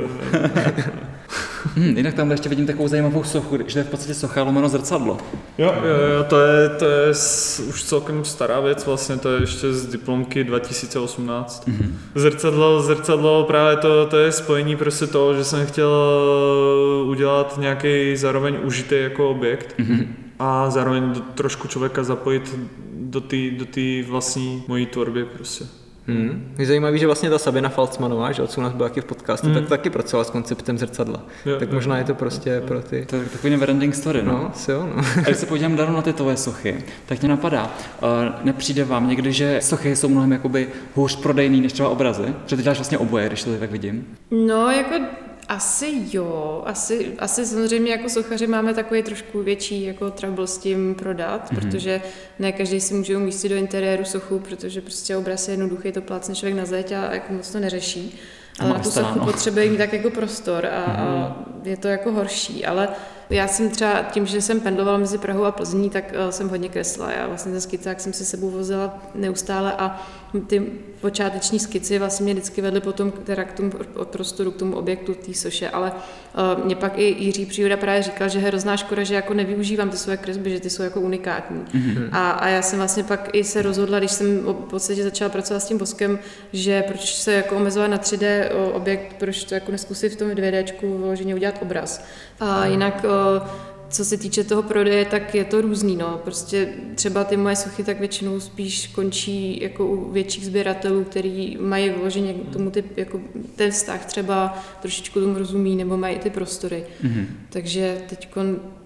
[SPEAKER 2] Hm, jinak tam ještě vidím takovou zajímavou sochu, že to je v podstatě socha lomeno zrcadlo.
[SPEAKER 3] Jo, jo, jo, to je, to je už celkem stará věc, vlastně to je ještě z diplomky 2018. Mm-hmm. Zrcadlo, zrcadlo, právě to, to je spojení prostě toho, že jsem chtěl eh, udělat nějaký zároveň užitý jako objekt mm-hmm. a zároveň trošku člověka zapojit do té do tý vlastní mojí tvorby prostě.
[SPEAKER 1] Hmm. Je zajímavý, že vlastně ta Sabina Falcmanová, že co u nás byla taky v podcastu,
[SPEAKER 3] Hmm.
[SPEAKER 1] tak taky pracovala s konceptem zrcadla.
[SPEAKER 3] Jo,
[SPEAKER 1] tak
[SPEAKER 3] jo,
[SPEAKER 1] možná je to prostě pro ty...
[SPEAKER 2] To je takový neverending story, no.
[SPEAKER 1] No, asi jo, no.
[SPEAKER 2] A když se podívám dál na ty tvoje sochy, tak mě napadá, uh, nepřijde vám někdy, že sochy jsou mnohem jakoby hůř prodejný než třeba obrazy? Že ty děláš vlastně oboje, když to tak vidím.
[SPEAKER 4] No, jako asi jo, asi, asi samozřejmě jako sochaři máme takový trošku větší jako trouble s tím prodat, mm-hmm. protože ne každý si může umístit do interiéru sochu, protože prostě obraz je jednoduchý, to plácne člověk na zeď a jako moc to neřeší. Ale na tu sochu potřebuje mít tak jako prostor a, a je to jako horší, ale já jsem třeba tím, že jsem pendlovala mezi Prahou a Plzní, tak uh, jsem hodně kresla. Já vlastně ten skicák jsem si sebou vozila neustále a ty počáteční skici vlastně mě vždycky vedly potom teda k tomu prostoru, k tomu objektu té soše, ale uh, mě pak i Jiří Příroda právě říkal, že je hrozná škoda, že jako nevyužívám ty své kresby, že ty jsou jako unikátní. Mm-hmm. A, a já jsem vlastně pak i se rozhodla, když jsem v podstatě začala pracovat s tím boskem, že proč se jako omezovat na 3D objekt, proč to jako neskusit v tom 2D vyloženě udělat obraz. A jinak co se týče toho prodeje, tak je to různý. No. Prostě třeba ty moje sochy tak většinou spíš končí jako u větších sběratelů, který mají vloženě k tomu ty, jako ten vztah třeba trošičku tomu rozumí nebo mají ty prostory. Mm-hmm. Takže teď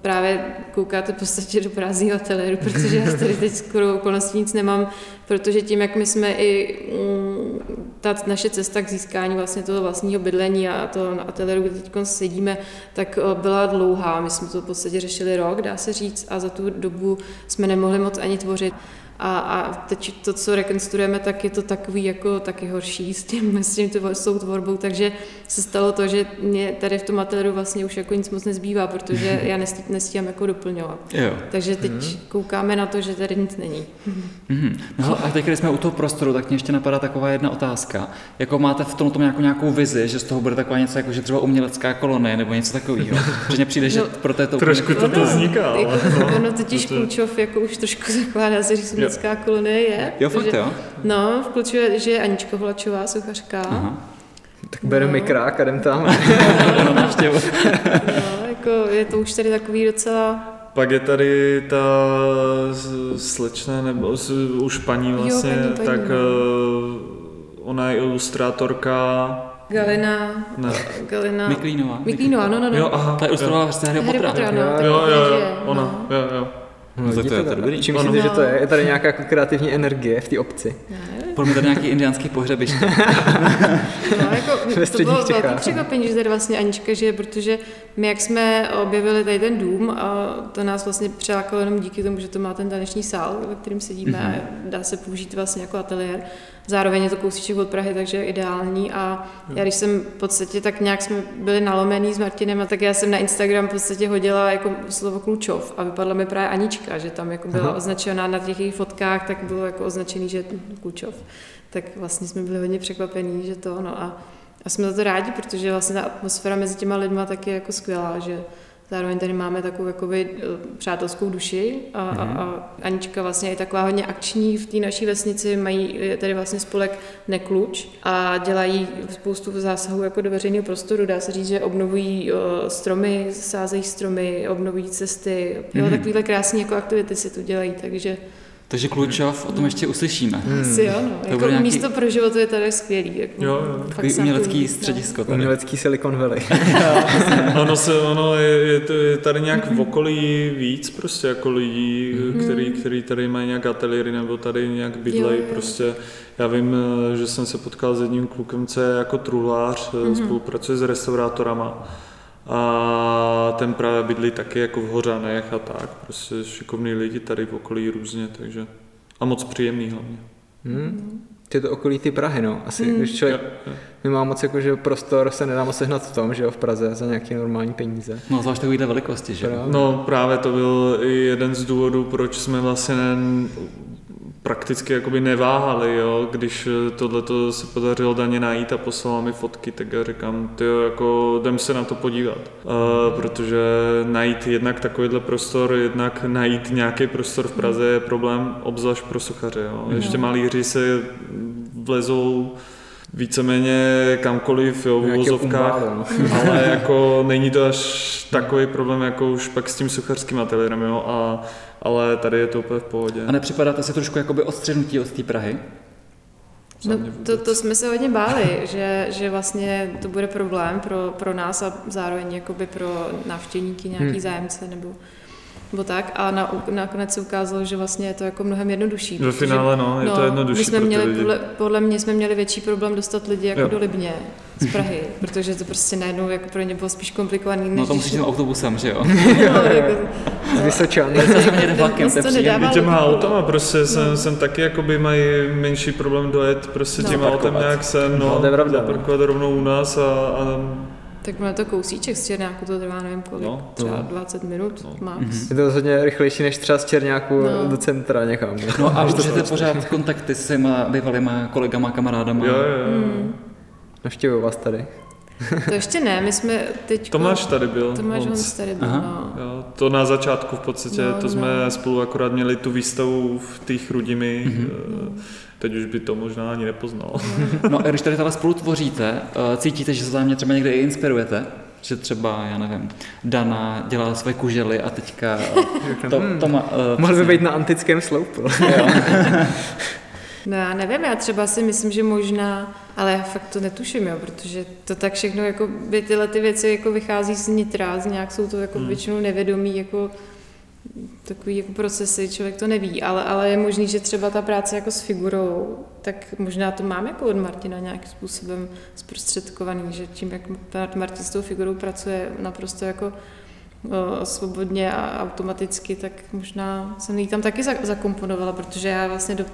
[SPEAKER 4] právě koukáte v podstatě do prázdného ateliéru, protože já tady teď skoro okolností nic nemám, protože tím, jak my jsme i mm, ta naše cesta k získání vlastně toho vlastního bydlení a toho ateliéru, kde teď sedíme, tak byla dlouhá. My jsme to v podstatě řešili rok, dá se říct, a za tu dobu jsme nemohli moc ani tvořit. A, a teď to, co rekonstruujeme, tak je to takový jako taky horší s tím, s tím s tou tvorbou, takže se stalo to, že mě tady v tom ateliéru vlastně už jako nic moc nezbývá, protože já nestí, nestíhám jako doplňovat.
[SPEAKER 2] Jo.
[SPEAKER 4] Takže teď mm. koukáme na to, že tady nic není.
[SPEAKER 2] Mm. No a teď, když jsme u toho prostoru, tak mě ještě napadá taková jedna otázka. Jako máte v tom, tom nějakou, nějakou vizi, že z toho bude taková něco jako, že třeba umělecká kolonie nebo něco takového? že mně přijde, že
[SPEAKER 4] No,
[SPEAKER 2] pro této
[SPEAKER 3] Trošku to, to vzniká, ale...
[SPEAKER 4] Jako,
[SPEAKER 3] no,
[SPEAKER 4] ono totiž
[SPEAKER 3] to-
[SPEAKER 4] Klučov jako už trošku zakládá se, že umělecká kolonie je.
[SPEAKER 2] Jo, fakt
[SPEAKER 4] protože-
[SPEAKER 2] jo?
[SPEAKER 4] No, v Klučově, že je Anička Holačová, sochařka.
[SPEAKER 2] Aha.
[SPEAKER 1] Tak bereme
[SPEAKER 4] No.
[SPEAKER 1] mikrák a jdem tam.
[SPEAKER 2] Na návštěvu.
[SPEAKER 4] No, jako je to už tady takový docela
[SPEAKER 3] Pak je tady ta slečna, nebo už paní vlastně,
[SPEAKER 4] paní, paní,
[SPEAKER 3] tak
[SPEAKER 4] no.
[SPEAKER 3] eh, ona je ilustrátorka.
[SPEAKER 4] Galina,
[SPEAKER 3] Ne.
[SPEAKER 4] Galina,
[SPEAKER 2] Miklínová.
[SPEAKER 4] Miklínová, no, no, no.
[SPEAKER 3] Jo, aha.
[SPEAKER 2] Ta ilustrovala vlastně Harry
[SPEAKER 4] Harry
[SPEAKER 2] Pottera.
[SPEAKER 4] Pottera, no,
[SPEAKER 3] Jo, jo, jo, ona,
[SPEAKER 4] no.
[SPEAKER 3] jo, jo.
[SPEAKER 1] No,
[SPEAKER 2] tak to je to dobrý.
[SPEAKER 1] Čím myslíte,
[SPEAKER 4] Ono-
[SPEAKER 1] že to je? Je tady nějaká jako kreativní energie v té obci?
[SPEAKER 4] Nevím,
[SPEAKER 2] Budeme tady nějaký indiánský pohřebiště.
[SPEAKER 4] No, jako,
[SPEAKER 1] Ve
[SPEAKER 4] to bylo velký překvapení, že tady vlastně Anička žije, protože my, jak jsme objevili tady ten dům, a to nás vlastně přilákalo jenom díky tomu, že to má ten taneční sál, ve kterém sedíme
[SPEAKER 1] Mhm.
[SPEAKER 4] a dá se použít vlastně jako ateliér. Zároveň je to kousíček od Prahy, takže je ideální a já když jsem v podstatě tak nějak jsme byli nalomený s Martinem, a tak já jsem na Instagram v podstatě hodila jako slovo Klučov a vypadla mi právě Anička, že tam jako byla
[SPEAKER 1] Aha.
[SPEAKER 4] označená na těch jejich fotkách, tak bylo jako označený, že Klučov. Tak vlastně jsme byli hodně překvapení, že to ono a, a jsme za to rádi, protože vlastně ta atmosféra mezi těma lidma tak je jako skvělá, že zároveň tady máme takovou jakoby, eh, přátelskou duši a, a, a Anička vlastně je taková hodně akční v té naší vesnici, mají tady vlastně spolek Nekluč a dělají spoustu zásahů jako do veřejného prostoru, dá se říct, že obnovují eh, stromy, sázejí stromy, obnovují cesty, jo, takovýhle krásné jako aktivity si tu dělají, takže
[SPEAKER 2] Takže Klučov, o tom ještě uslyšíme.
[SPEAKER 1] Hmm.
[SPEAKER 4] asi jo, no.
[SPEAKER 2] To
[SPEAKER 4] Jako
[SPEAKER 2] nějaký-
[SPEAKER 4] místo pro život je tady skvělý. Jako,
[SPEAKER 3] Jo, jo.
[SPEAKER 2] Takový umělecký
[SPEAKER 4] no.
[SPEAKER 2] středisko tady.
[SPEAKER 1] Umělecký Silicon Valley.
[SPEAKER 3] Ono, se, ono je, je, to, je tady nějak v okolí víc prostě jako lidí, který, který tady mají nějak ateliéry nebo tady nějak bydlejí.
[SPEAKER 4] Jo, jo.
[SPEAKER 3] Prostě já vím, že jsem se potkal s jedním klukem, co je jako truhlář, mm spolupracuje s restaurátorama. A ten právě bydlí taky jako v Hořanech a tak. Prostě šikovný lidi tady v okolí různě, takže a moc příjemný hlavně.
[SPEAKER 1] Hmm. Ty to okolí ty Prahy, no. Asi,
[SPEAKER 4] Hmm.
[SPEAKER 1] když člověk
[SPEAKER 3] Jo, jo.
[SPEAKER 1] nemá moc jako, že prostor se nedá moc sehnat v tom, že jo, v Praze za nějaký normální peníze.
[SPEAKER 2] No, zvlášť takovýhle velikosti, že?
[SPEAKER 1] Právě.
[SPEAKER 3] No právě to byl i jeden z důvodů, proč jsme vlastně prakticky jakoby neváhali, jo? když tohle se podařilo daně najít a poslala mi fotky, tak já říkám, ty jako jdem se na to podívat, uh, protože najít jednak takovýhle prostor, jednak najít nějaký prostor v Praze je problém, obzvlášť pro sochaře. Jo? Ještě malíři se vlezou víceméně kamkoliv, jo, v uvozovkách,
[SPEAKER 1] no.
[SPEAKER 3] ale jako není to až takový problém jako už pak s tím suchařským ateliérem, jo, a, ale tady je to úplně v pohodě.
[SPEAKER 2] A nepřipadáte si trošku jakoby odstřenutí od té Prahy?
[SPEAKER 4] No, to, to jsme se hodně báli, že, že vlastně to bude problém pro, pro nás a zároveň jakoby pro návštěvníky, nějaký
[SPEAKER 1] Hmm.
[SPEAKER 4] hmm. zájemce nebo, nebo tak. A na, nakonec se ukázalo, že vlastně je to jako mnohem jednodušší.
[SPEAKER 3] Ve finále, no, je to jednodušší
[SPEAKER 4] my jsme
[SPEAKER 3] pro ty
[SPEAKER 4] měli,
[SPEAKER 3] lidi.
[SPEAKER 4] podle, podle mě jsme měli větší problém dostat lidi jako
[SPEAKER 3] Jo.
[SPEAKER 4] do Libně z Prahy, protože to prostě najednou jako pro ně bylo spíš komplikovaný, než
[SPEAKER 2] No to musíš tím autobusem, že jo?
[SPEAKER 4] no, jako,
[SPEAKER 1] Z
[SPEAKER 2] vlakem, to
[SPEAKER 4] nedává
[SPEAKER 3] těma
[SPEAKER 4] logiku.
[SPEAKER 3] autama prostě jsem, jsem taky jakoby mají menší problém dojet prostě
[SPEAKER 4] No.
[SPEAKER 3] tím autem
[SPEAKER 1] Zaparkovat.
[SPEAKER 3] nějak sem,
[SPEAKER 1] No,
[SPEAKER 3] no,
[SPEAKER 1] to je pravda, no.
[SPEAKER 3] rovnou u nás a, a
[SPEAKER 4] Tak je to kousíček z Černáku, to trvá nevím kolik,
[SPEAKER 3] No,
[SPEAKER 4] třeba
[SPEAKER 1] no.
[SPEAKER 4] 20 minut
[SPEAKER 3] No.
[SPEAKER 4] max.
[SPEAKER 1] Je to rozhodně rychlejší než třeba z Černáku
[SPEAKER 4] No.
[SPEAKER 1] do centra někam.
[SPEAKER 2] No a
[SPEAKER 1] to prostě.
[SPEAKER 2] pořád kontakty s těma bývalýma kolegama, kamarádama?
[SPEAKER 3] jo, jo, jo.
[SPEAKER 4] Hmm.
[SPEAKER 1] Navštěvuju vás tady.
[SPEAKER 4] To ještě ne, my jsme teď...
[SPEAKER 3] Tomáš tady byl.
[SPEAKER 4] Tomáš. Honc tady byl,
[SPEAKER 2] Aha.
[SPEAKER 4] no.
[SPEAKER 3] Jo, to na začátku v podstatě,
[SPEAKER 4] No,
[SPEAKER 3] to
[SPEAKER 4] no.
[SPEAKER 3] jsme spolu akorát měli tu výstavu v té Chrudimi,
[SPEAKER 2] Mhm.
[SPEAKER 3] Eh, teď už by to možná ani nepoznal.
[SPEAKER 2] No a když tady tohle spolu tvoříte, eh, cítíte, že se zájemně třeba někde i inspirujete? Že třeba, já nevím, Dana dělala své kužely a teďka to,
[SPEAKER 1] Hmm.
[SPEAKER 2] to má, uh,
[SPEAKER 1] Mohl by být na antickém sloupu.
[SPEAKER 4] No já nevím, já třeba si myslím, že možná, ale já fakt to netuším, jo, protože to tak všechno, jako by tyhle ty věci jako vychází z nitra, z nějak jsou to jako
[SPEAKER 3] Hmm.
[SPEAKER 4] většinou nevědomí, jako takový jako procesy, člověk to neví, ale, ale je možný, že třeba ta práce jako s figurou, tak možná to mám jako od Martina nějakým způsobem zprostředkovaný, že tím, jak Martin s tou figurou pracuje naprosto jako o, svobodně a automaticky, tak možná jsem ji tam taky za- zakomponovala, protože já vlastně do,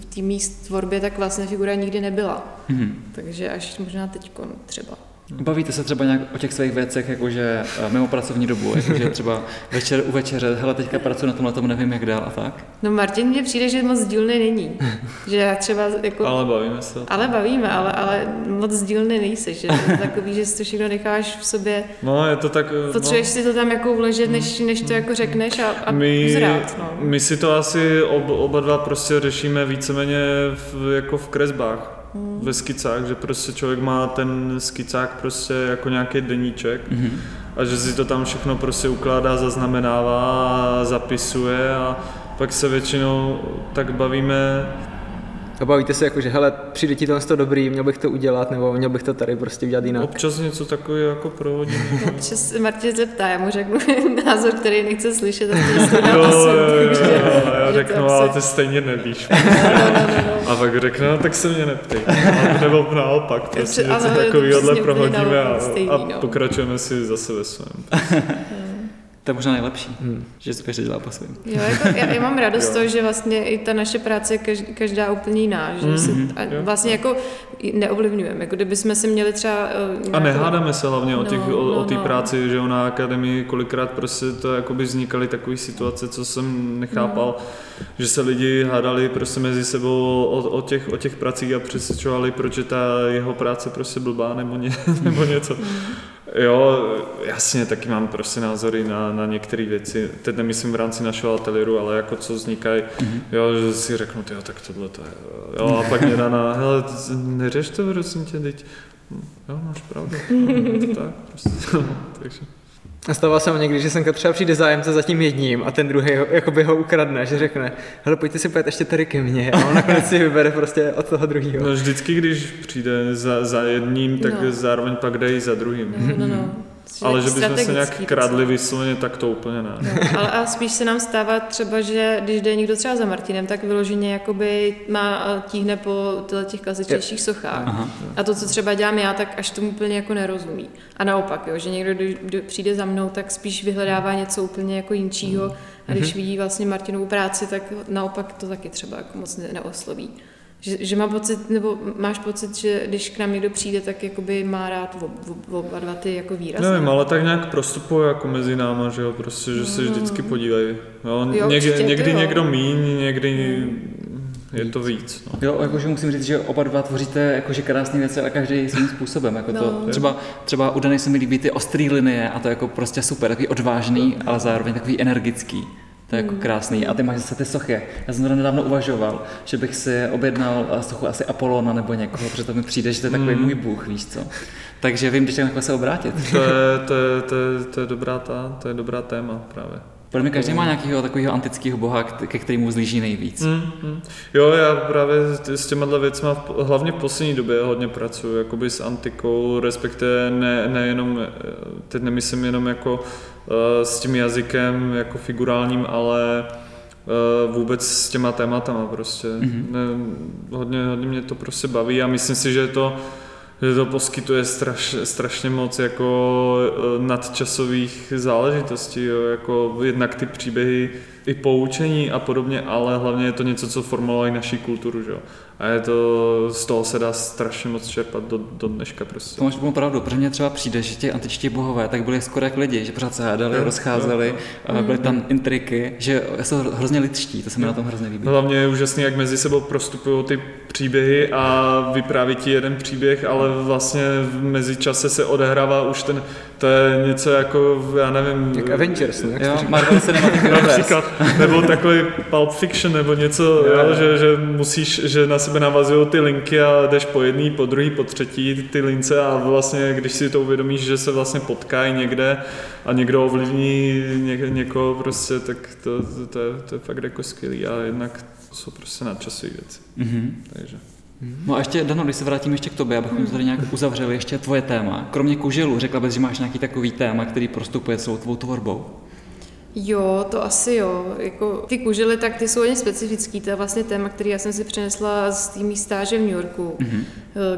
[SPEAKER 4] v té míst tvorbě tak vlastně figura nikdy nebyla.
[SPEAKER 2] Mhm.
[SPEAKER 4] Takže až možná teď třeba.
[SPEAKER 2] Bavíte se třeba nějak o těch svých věcech, jakože eh, mimo pracovní dobu, jakože třeba večer u večeře, hele, teďka pracuji na tomhle, tom nevím jak dál a tak?
[SPEAKER 4] No Martin mně přijde, že moc dílny není. že já třeba jako...
[SPEAKER 3] Ale bavíme se.
[SPEAKER 4] Ale bavíme, ale, ale moc dílny nejsi, že to je takový, že si to všechno necháš v sobě,
[SPEAKER 3] No, je to tak... eh,
[SPEAKER 4] potřebuješ
[SPEAKER 3] no.
[SPEAKER 4] si to tam jako vložit, než, než to jako řekneš a, a
[SPEAKER 3] my,
[SPEAKER 4] uzrát, no.
[SPEAKER 3] my si to asi ob, oba dva prostě řešíme víceméně v, jako v kresbách,
[SPEAKER 4] Hmm.
[SPEAKER 3] ve skicách, že prostě člověk má ten skicák prostě jako nějaký deníček
[SPEAKER 2] Mhm.
[SPEAKER 3] a že si to tam všechno prostě ukládá, zaznamenává a zapisuje a pak se většinou tak bavíme,
[SPEAKER 1] A bavíte se jako, že hele, přijde ti to dobrý, měl bych to udělat, nebo měl bych to tady prostě udělat jinak.
[SPEAKER 3] občas něco takového jako prohodíme.
[SPEAKER 4] Občas se Martin zeptá, já mu řeknu názor, který nechce slyšet a to
[SPEAKER 3] Jo, jo, jo,
[SPEAKER 4] takže-
[SPEAKER 3] jo, já řeknu, ale ty stejně nevíš.
[SPEAKER 4] No, no, no, no.
[SPEAKER 3] A pak řekne, no tak se mě neptej. Nebo naopak, prostě něco takového prohodíme a, a
[SPEAKER 4] no.
[SPEAKER 3] pokračujeme si zase ve svém.
[SPEAKER 2] To je možná nejlepší, že to každý dělá po svém.
[SPEAKER 4] Jo, jako já, já mám radost z toho, že vlastně i ta naše práce je kaž- každá úplně jiná, že
[SPEAKER 3] Mhm,
[SPEAKER 4] se, a
[SPEAKER 3] jo.
[SPEAKER 4] vlastně jako neovlivňujeme, jako kdyby jsme se měli třeba... eh,
[SPEAKER 3] A
[SPEAKER 4] nějakou-
[SPEAKER 3] nehádáme se hlavně o,
[SPEAKER 4] No,
[SPEAKER 3] těch, o, o
[SPEAKER 4] no,
[SPEAKER 3] té
[SPEAKER 4] no.
[SPEAKER 3] práci, že jo, na akademii kolikrát prostě to jakoby vznikaly takové situace, co jsem nechápal,
[SPEAKER 4] No.
[SPEAKER 3] že se lidi hádali prostě mezi sebou o, o, těch, o těch pracích a přesvědčovali, proč je ta jeho práce prostě blbá nebo, ně, nebo něco. Jo, jasně, taky mám prostě názory na, na některé věci. Teď nemyslím v rámci našeho ateliéru, ale jako co vznikají, jo, že si řeknu, jo, tak tohle to je, jo, a pak mě na, hele, neřeš to, prosím tě, teď, jo, máš pravdu, tak, prostě, takže.
[SPEAKER 1] A stává se mi někdy, že semka třeba přijde zájemce za tím jedním a ten druhý ho, jakoby ho ukradne, že řekne, hele, pojďte si pojet ještě tady ke mně a on nakonec si vybere prostě od toho druhého.
[SPEAKER 3] No vždycky, když přijde za, za jedním, tak
[SPEAKER 4] No.
[SPEAKER 3] zároveň pak dají za druhým.
[SPEAKER 4] No, no, no.
[SPEAKER 3] Ale že bychom se nějak kradli vysloveně, tak to úplně ne.
[SPEAKER 4] No, ale a spíš se nám stává třeba, že když jde někdo třeba za Martinem, tak vyloženě jakoby má tíhne po těch klasičtějších sochách.
[SPEAKER 2] Aha.
[SPEAKER 4] A to, co třeba dělám já, tak až tomu úplně jako nerozumí. A naopak, jo, že někdo, kdo, kdo přijde za mnou, tak spíš vyhledává něco úplně jako jinčího. A když vidí vlastně Martinovu práci, tak naopak to taky třeba jako moc ne, neosloví. Že, že má pocit, nebo máš pocit, že když k nám někdo přijde, tak jakoby má rád ob, ob, oba dva ty jako výrazy.
[SPEAKER 3] Nevím, ale tak nějak prostupuje jako mezi náma, že jo, prostě, že se
[SPEAKER 4] No.
[SPEAKER 3] vždycky podívají. Jo,
[SPEAKER 4] Jo,
[SPEAKER 3] někdy,
[SPEAKER 4] určitě,
[SPEAKER 3] někdy
[SPEAKER 4] to jo.
[SPEAKER 3] někdo míň, někdy je to víc. No.
[SPEAKER 2] Jo, jakože musím říct, že oba dva tvoříte jakože krásné věci, ale každý svým způsobem. Jako to,
[SPEAKER 4] No.
[SPEAKER 2] třeba, třeba u Dany se mi líbí ty ostrý linie a to je jako prostě super, takový odvážný, ale zároveň takový energický. To je jako krásný. A ty máš zase ty sochy. Já jsem to nedávno uvažoval, že bych si objednal eh, sochu asi Apolona nebo někoho, protože to mi přijde, že to je takový můj bůh, víš co. Takže vím, když takhle se obrátit.
[SPEAKER 3] To, je, to, je, to, je, to, je dobrá ta, to je dobrá téma právě.
[SPEAKER 2] Podle mě každý má nějakého takového antického boha, ke kterému zlíží nejvíc.
[SPEAKER 3] Mm, mm. Jo, já právě s- těma věcma v- hlavně v poslední době hodně pracuji, jakoby s antikou, respektive ne, nejenom, eh, teď nemyslím jenom jako eh, s tím jazykem jako figurálním, ale eh, vůbec s těma tématama prostě.
[SPEAKER 2] Mhm.
[SPEAKER 3] Ne, hodně, hodně mě to prostě baví a myslím si, že to že to poskytuje straš, strašně moc jako eh, nadčasových záležitostí, jo, jako jednak ty příběhy i poučení a podobně, ale hlavně je to něco, co formulovalo i naší kulturu, že jo. A je to, z toho se dá strašně moc čerpat do, do dneška prostě.
[SPEAKER 2] To máš úplnou pravdu, protože mně třeba přijde, že ti antičtí bohové tak byli skoro jak lidi, že pořád se hádali,
[SPEAKER 3] Jo,
[SPEAKER 2] rozcházeli,
[SPEAKER 3] jo,
[SPEAKER 2] a byly tam intriky, že jsou hrozně lidští, to se mi na tom hrozně líbí.
[SPEAKER 3] Hlavně je úžasný, jak mezi sebou prostupují ty příběhy a vypráví ti jeden příběh, ale vlastně v mezičase se odehrává už ten, to je něco jako, já nevím,
[SPEAKER 1] Jak Avengers, ne? Jak
[SPEAKER 2] Jo? Marvel Cinematic Universe.
[SPEAKER 3] Například, nebo takový Pulp Fiction, nebo něco, jo, že, že musíš, že na sebe navazují ty linky a jdeš po jedný, po druhý, po třetí ty lince a vlastně, když si to uvědomíš, že se vlastně potkají někde a někdo ovlivní ně, někoho prostě, tak to, to, to, je, to je fakt jako skvělý a jednak to jsou prostě nadčasové věci,
[SPEAKER 2] Mhm.
[SPEAKER 3] takže.
[SPEAKER 2] No a ještě, Dano, když se vrátím ještě k tobě, abychom to tady nějak uzavřeli, ještě tvoje téma. Kromě kuželu, řekla bys, že máš nějaký takový téma, který prostupuje celou tvou tvorbou.
[SPEAKER 4] Jo, to asi jo. Jako, ty kužely, tak ty jsou hodně specifický. To je vlastně téma, který já jsem si přinesla z té stáže v New Yorku,
[SPEAKER 2] Mhm.
[SPEAKER 4] mm-hmm.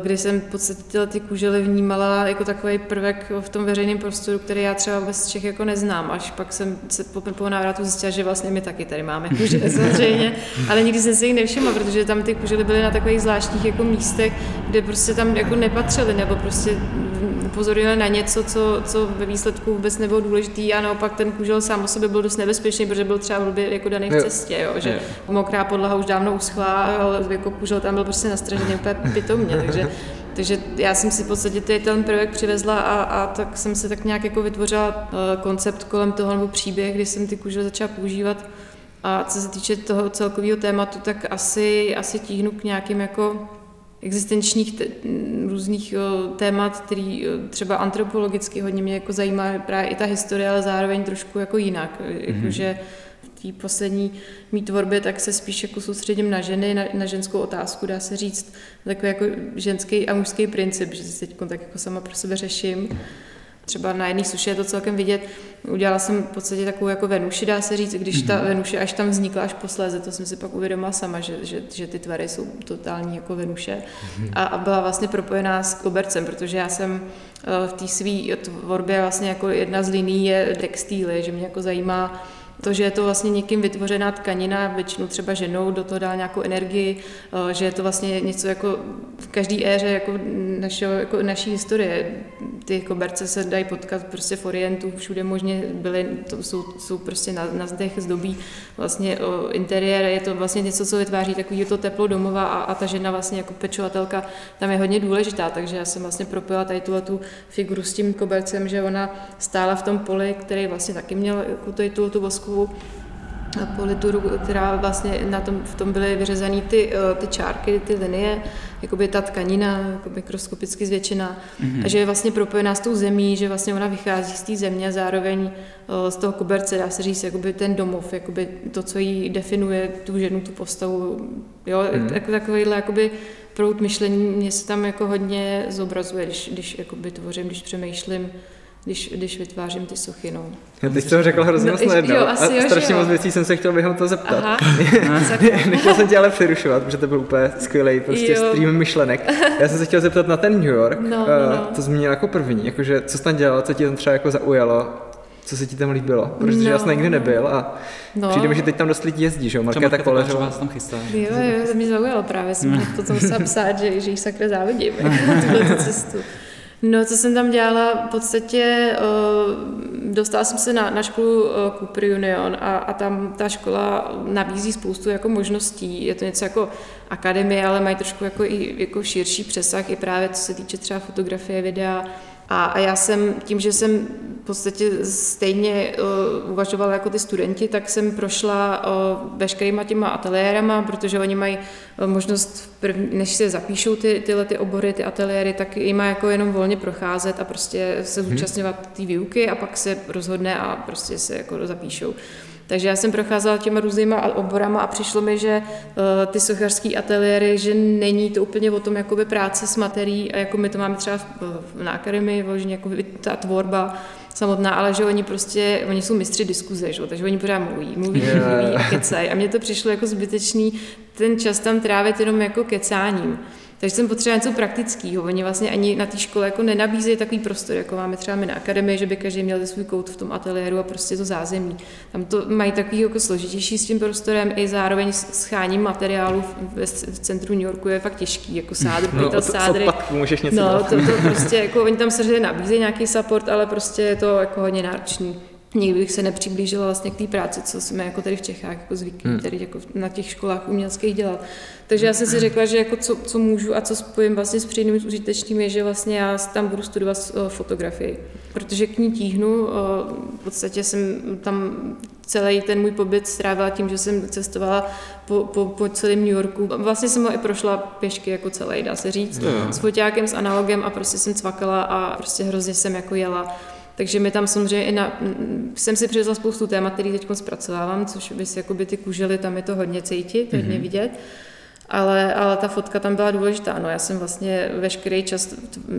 [SPEAKER 4] kdy jsem v podstatě tyhle ty kužely vnímala jako takový prvek v tom veřejném prostoru, který já třeba vůbec Čech jako neznám. Až pak jsem se po, po návratu zjistila, že vlastně my taky tady máme kužely samozřejmě, ale nikdy jsem si jich nevšimla, protože tam ty kužely byly na takových zvláštních jako místech, kde prostě tam jako nepatřily, nebo prostě upozornili na něco, co, co ve výsledku vůbec nebylo důležitý a naopak ten kužel sám o sobě byl dost nebezpečný, protože byl třeba blbě jako daný v cestě, jo, že
[SPEAKER 2] Jo.
[SPEAKER 4] mokrá podlaha už dávno uschla, ale jako kužel tam byl prostě nastražený úplně pitomně, takže takže já jsem si v podstatě tady ten prvek přivezla a, a tak jsem si tak nějak jako vytvořila uh, koncept kolem toho nebo příběh, kdy jsem ty kužele začala používat. A co se týče toho celkového tématu, tak asi, asi tíhnu k nějakým jako existenčních te- m, různých o, témat, který o, třeba antropologicky hodně mě jako zajímá právě i ta historie, ale zároveň trošku jako jinak. Mm-hmm. Jakože v té poslední mý tvorbě tak se spíš jako soustředím na ženy, na, na ženskou otázku, dá se říct, takový jako ženský a mužský princip, že si teď tak jako sama pro sebe řeším. Třeba na jedné suši je to celkem vidět. Udělala jsem v podstatě takovou jako Venuši, dá se říct, když ta Venuše až tam vznikla až posléze, to jsem si pak uvědomila sama, že, že, že ty tvary jsou totální jako Venuše. A, a byla vlastně propojená s kobercem, protože já jsem eh, v té své tvorbě vlastně jako jedna z liní je textíly, že mě jako zajímá to, že je to vlastně někým vytvořená tkanina, většinou třeba ženou, do toho dá nějakou energii, eh, že je to vlastně něco jako v každé éře jako, našeho, jako naší historie. Ty koberce se dají potkat prostě v Orientu, všude možně byly, to jsou, jsou prostě na, na zdech zdobí vlastně o interiér, je to vlastně něco, co vytváří takový to teplo domova a, a ta žena vlastně jako pečovatelka tam je hodně důležitá, takže já jsem vlastně propila tady tuhle tu figuru s tím kobercem, že ona stála v tom poli, který vlastně taky měl jako tady tu, tu voskovou polituru, která vlastně na tom, v tom byly vyřezané ty, eh, ty čárky, ty linie, jakoby ta tkanina jako mikroskopicky zvětšená mm-hmm. a že je vlastně propojená s tou zemí, že vlastně ona vychází z té země a zároveň eh, z toho koberce, dá se říct, jakoby ten domov, jakoby to, co jí definuje tu ženu, tu postavu, jo, mm. tak, takovýhle jakoby prout myšlení mě se tam jako hodně zobrazuje, když, když jakoby tvořím, když přemýšlím, když, když vytvářím ty sochy. No.
[SPEAKER 1] Já teď jsem řekl hrozně
[SPEAKER 4] No,
[SPEAKER 1] moc najednou
[SPEAKER 4] jo,
[SPEAKER 1] a
[SPEAKER 4] asi jo, že
[SPEAKER 1] strašně
[SPEAKER 4] jo.
[SPEAKER 1] moc věcí jsem se chtěl během toho zeptat.
[SPEAKER 4] Aha,
[SPEAKER 1] Nechtěl jsem tě ale přerušovat, protože to byl úplně skvělý prostě
[SPEAKER 4] Jo.
[SPEAKER 1] stream myšlenek. Já jsem se chtěl zeptat na ten New York,
[SPEAKER 4] No, no,
[SPEAKER 1] eh,
[SPEAKER 4] no.
[SPEAKER 1] to zmínil jako první, jakože co jsi tam dělal, co ti tam třeba jako zaujalo, co se ti tam líbilo, protože
[SPEAKER 4] No,
[SPEAKER 1] já jsem nikdy
[SPEAKER 4] no.
[SPEAKER 1] nebyl a
[SPEAKER 4] No.
[SPEAKER 1] přijde mi, že teď tam dost lidí jezdí, že jo, Markéta
[SPEAKER 2] Kolářová
[SPEAKER 1] Koleřová.
[SPEAKER 2] se tam chystá.
[SPEAKER 4] Jo, jo, to mě zaujalo právě, jsem to tam musela psát, že, že jí sakra závidím, tuhle cestu. No, co jsem tam dělala, v podstatě dostala jsem se na, na školu Cooper Union a, a tam ta škola nabízí spoustu jako možností. Je to něco jako akademie, ale mají trošku jako i jako širší přesah, i právě co se týče třeba fotografie, videa. A, a já jsem tím, že jsem v podstatě stejně uh, uvažovala jako ty studenti, tak jsem prošla uh, veškerýma těma ateliérama, protože oni mají uh, možnost, první, než se zapíšou ty, tyhle ty obory, ty ateliéry, tak jim má jako jenom volně procházet a prostě se zúčastňovat té výuky a pak se rozhodne a prostě se jako zapíšou. Takže já jsem procházela těma různýma oborama a přišlo mi, že uh, ty sochařské ateliéry, že není to úplně o tom jakoby práce s materií, a jako my to máme třeba v, v, na akademii, vyloženě jako ta tvorba samotná, ale že oni prostě, oni jsou mistři diskuze, že? takže oni pořád mluví, mluví,
[SPEAKER 1] jo.
[SPEAKER 4] mluví a kecají. A mně to přišlo jako zbytečný ten čas tam trávit jenom jako kecáním. Takže jsem potřebovala něco praktického. Oni vlastně ani na té škole jako nenabízejí takový prostor, jako máme třeba my na akademii, že by každý měl svůj kout v tom ateliéru a prostě to zázemí. Tam to mají takový jako složitější s tím prostorem i zároveň s scháním materiálu v, v, v centru New Yorku je fakt těžký, jako sádr,
[SPEAKER 1] No, z
[SPEAKER 4] sádry.
[SPEAKER 1] odpadku můžeš něco
[SPEAKER 4] No,
[SPEAKER 1] dělat.
[SPEAKER 4] to, to prostě, jako oni tam samozřejmě nabízejí nějaký support, ale prostě je to jako hodně náročný. Nikdy bych se nepřiblížila vlastně k té práci, co jsme jako tady v Čechách jako zvyklí, hmm. tady jako na těch školách uměleckých dělat. Takže já jsem si řekla, že jako co, co můžu a co spojím vlastně s příjemným s užitečným je, že vlastně já tam budu studovat uh, fotografii. Protože k ní tíhnu, uh, v podstatě jsem tam celý ten můj pobyt strávila tím, že jsem cestovala po, po, po celém New Yorku. Vlastně jsem ho i prošla pěšky jako celý, dá se říct,
[SPEAKER 1] Jo.
[SPEAKER 4] s foťákem, s analogem a prostě jsem cvakala a prostě hrozně jsem jako jela. Takže mi tam samozřejmě i na, jsem si přivezla spoustu témat, který teď zpracovávám, což by si jakoby ty kužely, tam je to hodně cítit, hodně vidět. Ale, ale ta fotka tam byla důležitá. No, já jsem vlastně veškerý čas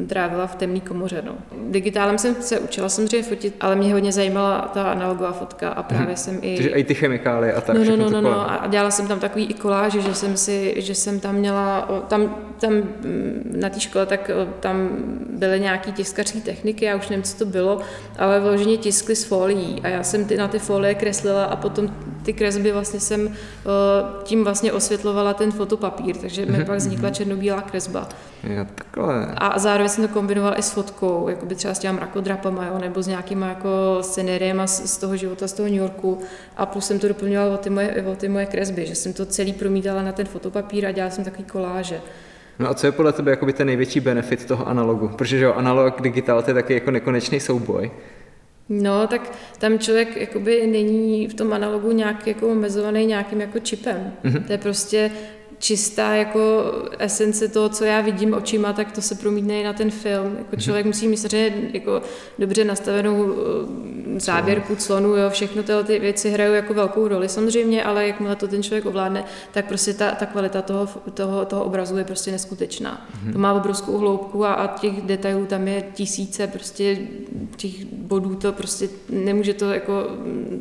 [SPEAKER 4] trávila v temné komoře. No. Digitálem jsem se učila samozřejmě fotit, ale mě hodně zajímala ta analogová fotka a právě
[SPEAKER 1] Mhm.
[SPEAKER 4] jsem i...
[SPEAKER 1] Takže i ty chemikálie a tak,
[SPEAKER 4] No, no, no, no, no, a dělala jsem tam takový i koláže, že jsem si, že jsem tam měla, tam, tam mm, na té škole, tak tam byly nějaký tiskařské techniky, já už nevím, co to bylo, ale vloženě tiskly z folií a já jsem ty, na ty folie kreslila a potom ty kresby vlastně jsem tím vlastně osvětlovala ten fotopapír, takže mi pak vznikla černobílá kresba.
[SPEAKER 1] Jo, takhle.
[SPEAKER 4] A zároveň jsem to kombinovala i s fotkou, jako by třeba s těma mrakodrapama, jo, nebo s nějakýma jako scenériema z, z toho života, z toho New Yorku. A plus jsem to doplňovala o ty moje, o ty moje kresby, že jsem to celý promítala na ten fotopapír a dělala jsem takový koláže.
[SPEAKER 1] No a co je podle tebe jakoby ten největší benefit toho analogu? Protože že jo, analog, digitál, to je taky jako nekonečný souboj.
[SPEAKER 4] No, tak tam člověk jakoby není v tom analogu nějak jako omezovaný nějakým jako čipem. Mm-hmm. To je prostě čistá jako esence toho, co já vidím očima, tak to se promítne i na ten film. Jako člověk musí mít samozřejmě jako dobře nastavenou závěrku, clonu, jo, všechno tyhle ty věci hrajou jako velkou roli samozřejmě, ale jakmile to ten člověk ovládne, tak prostě ta, ta kvalita toho, toho, toho obrazu je prostě neskutečná. To má obrovskou hloubku a, a těch detailů tam je tisíce, prostě těch bodů to prostě nemůže to jako...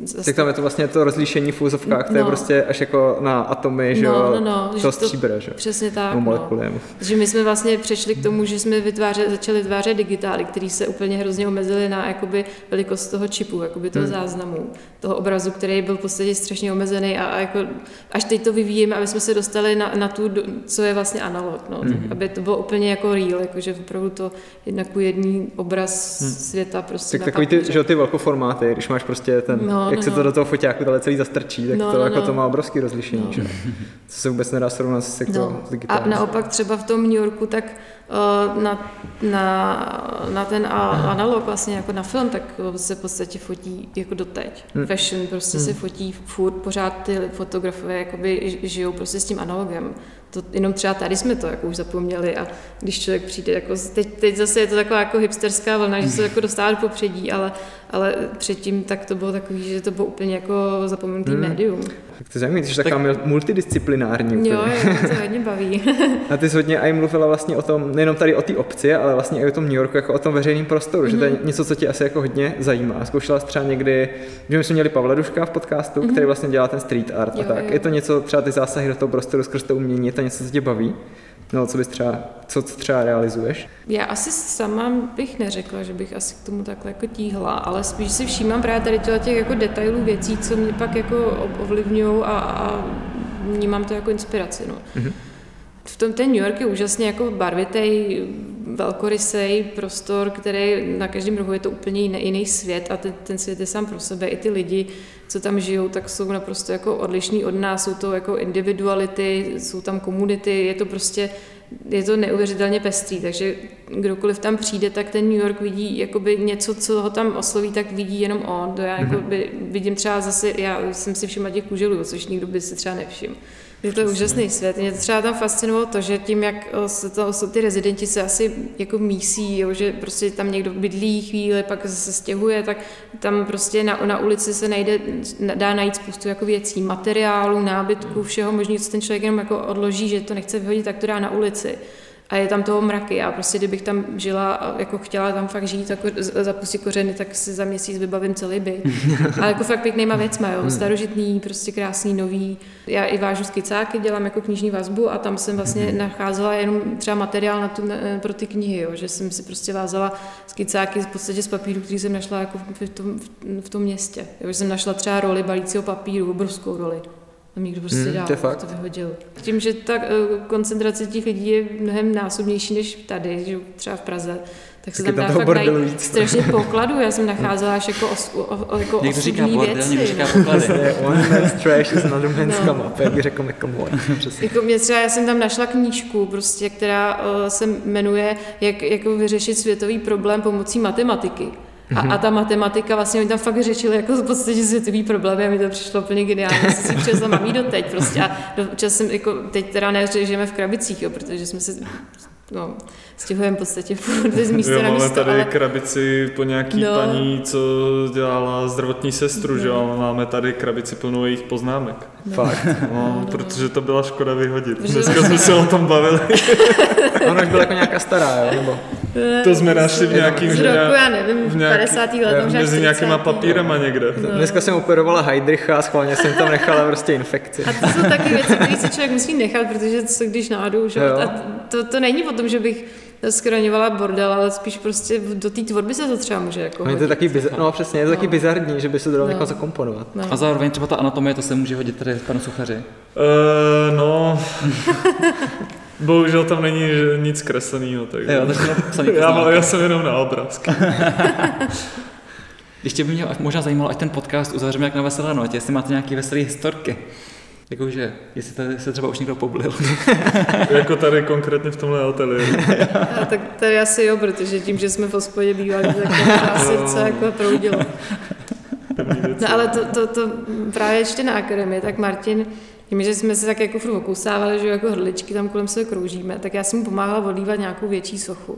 [SPEAKER 4] Zase
[SPEAKER 1] Tak tam je to vlastně to rozlíšení v úzovkách, to je
[SPEAKER 4] No.
[SPEAKER 1] prostě až jako na atomy, že
[SPEAKER 4] No,
[SPEAKER 1] jo,
[SPEAKER 4] no, no, to-
[SPEAKER 1] stříbra, že
[SPEAKER 4] Přesně tak. No.
[SPEAKER 1] molekuly.
[SPEAKER 4] Že my jsme vlastně přešli k tomu, že jsme vytvářeli, začali vytvářet digitály, které se úplně hrozně omezily na jakoby velikost toho čipu, jakoby toho
[SPEAKER 1] Hmm.
[SPEAKER 4] záznamu, toho obrazu, který byl v podstatě strašně omezený a, a jako až teď to vyvíjíme, aby jsme se dostali na, na tu, co je vlastně analog, no,
[SPEAKER 1] Hmm.
[SPEAKER 4] tak, aby to bylo úplně jako real, jakože opravdu to jednak ku jedný obraz světa prostě
[SPEAKER 1] Tak takový ty, že ty velkoformáty, když máš prostě ten,
[SPEAKER 4] No,
[SPEAKER 1] jak
[SPEAKER 4] no,
[SPEAKER 1] se to
[SPEAKER 4] no.
[SPEAKER 1] do toho foťáku dále celý zastrčí, tak
[SPEAKER 4] No,
[SPEAKER 1] to
[SPEAKER 4] no,
[SPEAKER 1] jako
[SPEAKER 4] no.
[SPEAKER 1] to má obrovský rozlišení,
[SPEAKER 4] No.
[SPEAKER 1] že. To se vůbec nedá srovnat s, jako,
[SPEAKER 4] No.
[SPEAKER 1] s
[SPEAKER 4] A naopak třeba v tom New Yorku, tak na, na, na ten analog vlastně jako na film, tak uh, se v podstatě fotí jako doteď.
[SPEAKER 1] Hmm.
[SPEAKER 4] Fashion prostě se fotí furt, pořád ty fotografové jakoby žijou prostě s tím analogem. To, jenom třeba tady jsme to jako už zapomněli a když člověk přijde, jako, teď, teď zase je to taková jako hipsterská vlna, že se jako dostává do popředí, ale, ale předtím tak to bylo takový, že to bylo úplně jako zapomenutý
[SPEAKER 1] Hmm.
[SPEAKER 4] médium.
[SPEAKER 1] Tak to je zajímavé, že taková tak... multidisciplinární úplně.
[SPEAKER 4] Jo, jo, to hodně baví.
[SPEAKER 1] A ty jsi hodně i mluvila vlastně o tom, nejenom tady o té obci, ale vlastně i o tom New Yorku, jako o tom veřejném prostoru, mm-hmm. že to je
[SPEAKER 4] Mhm.
[SPEAKER 1] něco, co tě asi jako hodně zajímá. Zkoušela jsi třeba někdy, že my jsme měli Pavla Duška v podcastu, mm-hmm. který vlastně dělá ten street art a
[SPEAKER 4] Mhm. Jo,
[SPEAKER 1] tak.
[SPEAKER 4] jo.
[SPEAKER 1] Je to něco, třeba ty zásahy do toho prostoru skrz to umění, je to něco, co tě baví? No, co bys třeba, co, třeba realizuješ?
[SPEAKER 4] Já asi sama bych neřekla, že bych asi k tomu takhle jako tíhla, ale spíš si všímám právě tady těch jako detailů věcí, co mě pak jako ov- ovlivňují a, a vnímám to jako inspiraci. No.
[SPEAKER 1] Mhm.
[SPEAKER 4] V tom ten New York je úžasně jako barvitý, velkorysej prostor, který na každém rohu je to úplně jiný, jiný svět a ten, ten svět je sám pro sebe. I ty lidi, co tam žijou, tak jsou naprosto jako odlišní od nás, jsou to jako individuality, jsou tam komunity, je to prostě je to neuvěřitelně pestrý, takže kdokoliv tam přijde, tak ten New York vidí jakoby něco, co ho tam osloví, tak vidí jenom on. To já jakoby vidím třeba zase, já jsem si všimla těch kuželů, což nikdo by si třeba nevšiml. Je to úžasný svět. Mě třeba tam fascinovalo to, že tím, jak o, se to, jsou ty rezidenti se asi jako mísí, jo, že prostě tam někdo bydlí chvíli, pak se stěhuje, tak tam prostě na, na ulici se najde, dá najít spoustu jako věcí, materiálů, nábytku, všeho možného, co ten člověk jenom jako odloží, že to nechce vyhodit, tak to dá na ulici. A je tam toho mraky. Já prostě, kdybych tam žila a jako chtěla tam fakt žít a zapustit kořeny, tak si za měsíc vybavím celý byt. Ale jako fakt pěknýma věcma, jo. Starožitný, prostě krásný, nový. Já i vážu skicáky, dělám jako knižní vazbu a tam jsem vlastně nacházela jenom třeba materiál na tu, na, pro ty knihy, jo. Že jsem si prostě vázala skicáky v podstatě z papíru, který jsem našla jako v tom, v tom městě. Jo. Že jsem našla třeba roli balícího papíru, obrovskou roli. Tam někdo prostě
[SPEAKER 1] Hmm,
[SPEAKER 4] dal,
[SPEAKER 1] to je fakt.
[SPEAKER 4] to vyhodil. Tím, že ta eh, koncentrace těch lidí je mnohem násobnější než tady, že třeba v Praze, tak se tam
[SPEAKER 1] tam
[SPEAKER 4] dá fakt najít
[SPEAKER 1] víc.
[SPEAKER 4] strašně pokladů. Já jsem nacházela až jako, os, o, o, jako
[SPEAKER 2] Někdo říká bordel,
[SPEAKER 4] věci.
[SPEAKER 2] někdo říká poklady.
[SPEAKER 1] One man's trash is another man's
[SPEAKER 4] No.
[SPEAKER 1] come up, jak řekl. Přesně.
[SPEAKER 4] Jako mě třeba, já jsem tam našla knížku, prostě, která uh, se jmenuje jak, jako vyřešit světový problém pomocí matematiky. A, a ta matematika, vlastně oni tam fakt řešili jako v podstatě světový problémy a mi to přišlo úplně geniální. Já jsem si přesla mám jí doteď prostě a občas jsem, jako, teď teda ne, že žijeme v krabicích, jo, protože jsme se no, stěhujeme v podstatě furt z místa
[SPEAKER 3] Jo,
[SPEAKER 4] na
[SPEAKER 3] máme
[SPEAKER 4] místo,
[SPEAKER 3] tady
[SPEAKER 4] ale
[SPEAKER 3] krabici po nějaký
[SPEAKER 4] No.
[SPEAKER 3] paní, co dělala zdravotní sestru, že jo, a máme tady krabici plnou jejich poznámek.
[SPEAKER 1] Fakt.
[SPEAKER 3] No,
[SPEAKER 4] no,
[SPEAKER 3] protože to byla škoda vyhodit.
[SPEAKER 4] Protože-
[SPEAKER 3] Dneska jsme se o tom bavili.
[SPEAKER 1] Ona už byla jako nějaká stará, jo? Nebo...
[SPEAKER 3] To jsme našli v nějakým,
[SPEAKER 4] z roku, já nevím,
[SPEAKER 3] v nějaký-
[SPEAKER 4] 50. letech,
[SPEAKER 3] mezi nějakýma
[SPEAKER 4] 40.
[SPEAKER 3] papírama někde.
[SPEAKER 1] Dneska jsem operovala Heidricha a schválně jsem tam nechala prostě infekci.
[SPEAKER 4] A to jsou taky věci, které si člověk musí nechat, protože co když náhodou, že?
[SPEAKER 1] Jo.
[SPEAKER 4] A to, to není o tom, že bych skroňovala bordel, ale spíš prostě do té tvorby se to třeba může jako
[SPEAKER 1] No, je to
[SPEAKER 4] hodit.
[SPEAKER 1] taky bizar, no přesně, je to taky
[SPEAKER 4] No.
[SPEAKER 1] bizarní, že by se to dalo
[SPEAKER 4] No.
[SPEAKER 1] někoho zakomponovat.
[SPEAKER 4] No.
[SPEAKER 2] A zároveň třeba ta anatomie, to se může hodit tady panu Suchaři.
[SPEAKER 3] Uh, no, bohužel tam není že nic kresleného, takže
[SPEAKER 2] Jo, psaný
[SPEAKER 3] já, mám, já jsem jenom na obrázky.
[SPEAKER 2] Ještě by mě možná zajímalo, ať ten podcast uzavřeme jak na veselé notě, jestli máte nějaké veselé historky. Jakože, jestli tady se třeba už někdo poblil.
[SPEAKER 3] jako tady konkrétně v tomhle ateliéru.
[SPEAKER 4] A tak tady asi jo, protože tím, že jsme v hospodě bývali, tak co jako proudilo. No ale to, to, to právě ještě na akademii, tak Martin, tím, že jsme se tak jako furt okousávali, že jako hrdličky tam kolem sebe kroužíme, tak já jsem mu pomáhala odlívat nějakou větší sochu.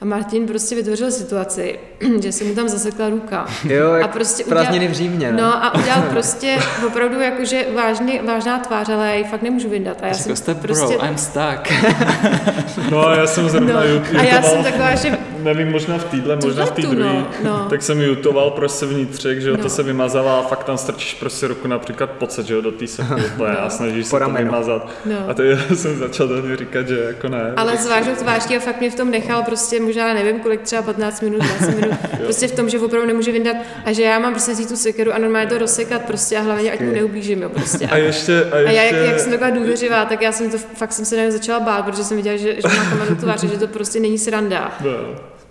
[SPEAKER 4] A Martin prostě vytvořil situaci, že se mu tam zasekla ruka.
[SPEAKER 1] Jo,
[SPEAKER 4] A prostě
[SPEAKER 1] prázdniny v Římě, ne?
[SPEAKER 4] No a udělal prostě opravdu jakože vážný, vážná tvář, ale já ji fakt nemůžu vyndat. A já jsem
[SPEAKER 2] jste,
[SPEAKER 4] prostě...
[SPEAKER 2] bro, I'm stuck.
[SPEAKER 3] No a já jsem zrovna
[SPEAKER 4] No,
[SPEAKER 3] no,
[SPEAKER 4] a já jsem taková, že
[SPEAKER 3] nevím, možná v týdle, možná v té druhé,
[SPEAKER 4] no, no.
[SPEAKER 3] tak jsem jutoval prostě vnitřek, že jo, to
[SPEAKER 4] No.
[SPEAKER 3] se vymazává a fakt tam strčíš prostě ruku například pocet, že jo, do té sopky úplně a snažíš se to vymazat.
[SPEAKER 4] No.
[SPEAKER 3] A to jsem začal do něj říkat, že jako ne.
[SPEAKER 4] Ale vážnou tváří a fakt mě v tom nechal prostě možná nevím kolik, třeba 15 minut, 20 minut, prostě v tom, že opravdu nemůže vyndat a že já mám prostě vzít tu sekeru a normálně to rozsekat prostě a hlavně ať mu neublížím, jo, prostě.
[SPEAKER 3] A ještě, a
[SPEAKER 4] A já,
[SPEAKER 3] ještě,
[SPEAKER 4] jak, jak jsem taková důvěřivá, tak já jsem to fakt jsem se na začala bát, protože jsem viděla, že, že má kameru tvář, že to prostě není sranda.
[SPEAKER 3] No,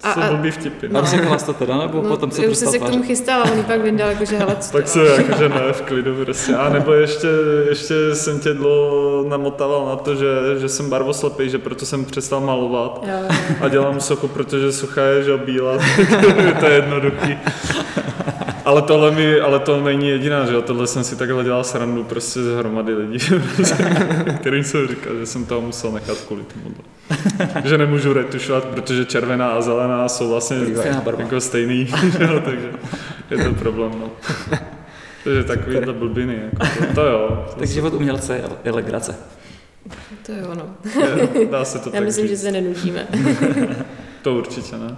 [SPEAKER 4] A-
[SPEAKER 3] jsou
[SPEAKER 4] a-
[SPEAKER 3] blbý vtipy.
[SPEAKER 2] A řekla to teda, nebo
[SPEAKER 4] No,
[SPEAKER 2] potom se
[SPEAKER 4] já už jsem se k tomu chystala, on pak vyndal, jakože hele, co
[SPEAKER 3] Tak
[SPEAKER 4] to
[SPEAKER 3] se jakože ne, v klidu prostě. A nebo ještě, ještě jsem tě dlouho namotával na to, že, že jsem barvoslepý, že proto jsem přestal malovat.
[SPEAKER 4] Jo, jo.
[SPEAKER 3] A dělám sochu, protože sucha je, že bílá, to je jednoduchý. Ale tohle mi, ale to není jediná, že jo, tohle jsem si takhle dělal srandu prostě z hromady lidí, kterým jsem říkal, že jsem toho musel nechat kvůli tomu. že nemůžu retušovat, protože červená a zelená jsou vlastně jako stejný, že jo, takže je to problém, no. Takže takovýhle blbiny, jako to, to jo. To
[SPEAKER 2] Tak život umělce je- legrace.
[SPEAKER 4] To jo, no.
[SPEAKER 3] je, dá se to
[SPEAKER 4] Já
[SPEAKER 3] tak
[SPEAKER 4] myslím, že
[SPEAKER 3] říct.
[SPEAKER 4] se nenudíme.
[SPEAKER 3] To určitě ne.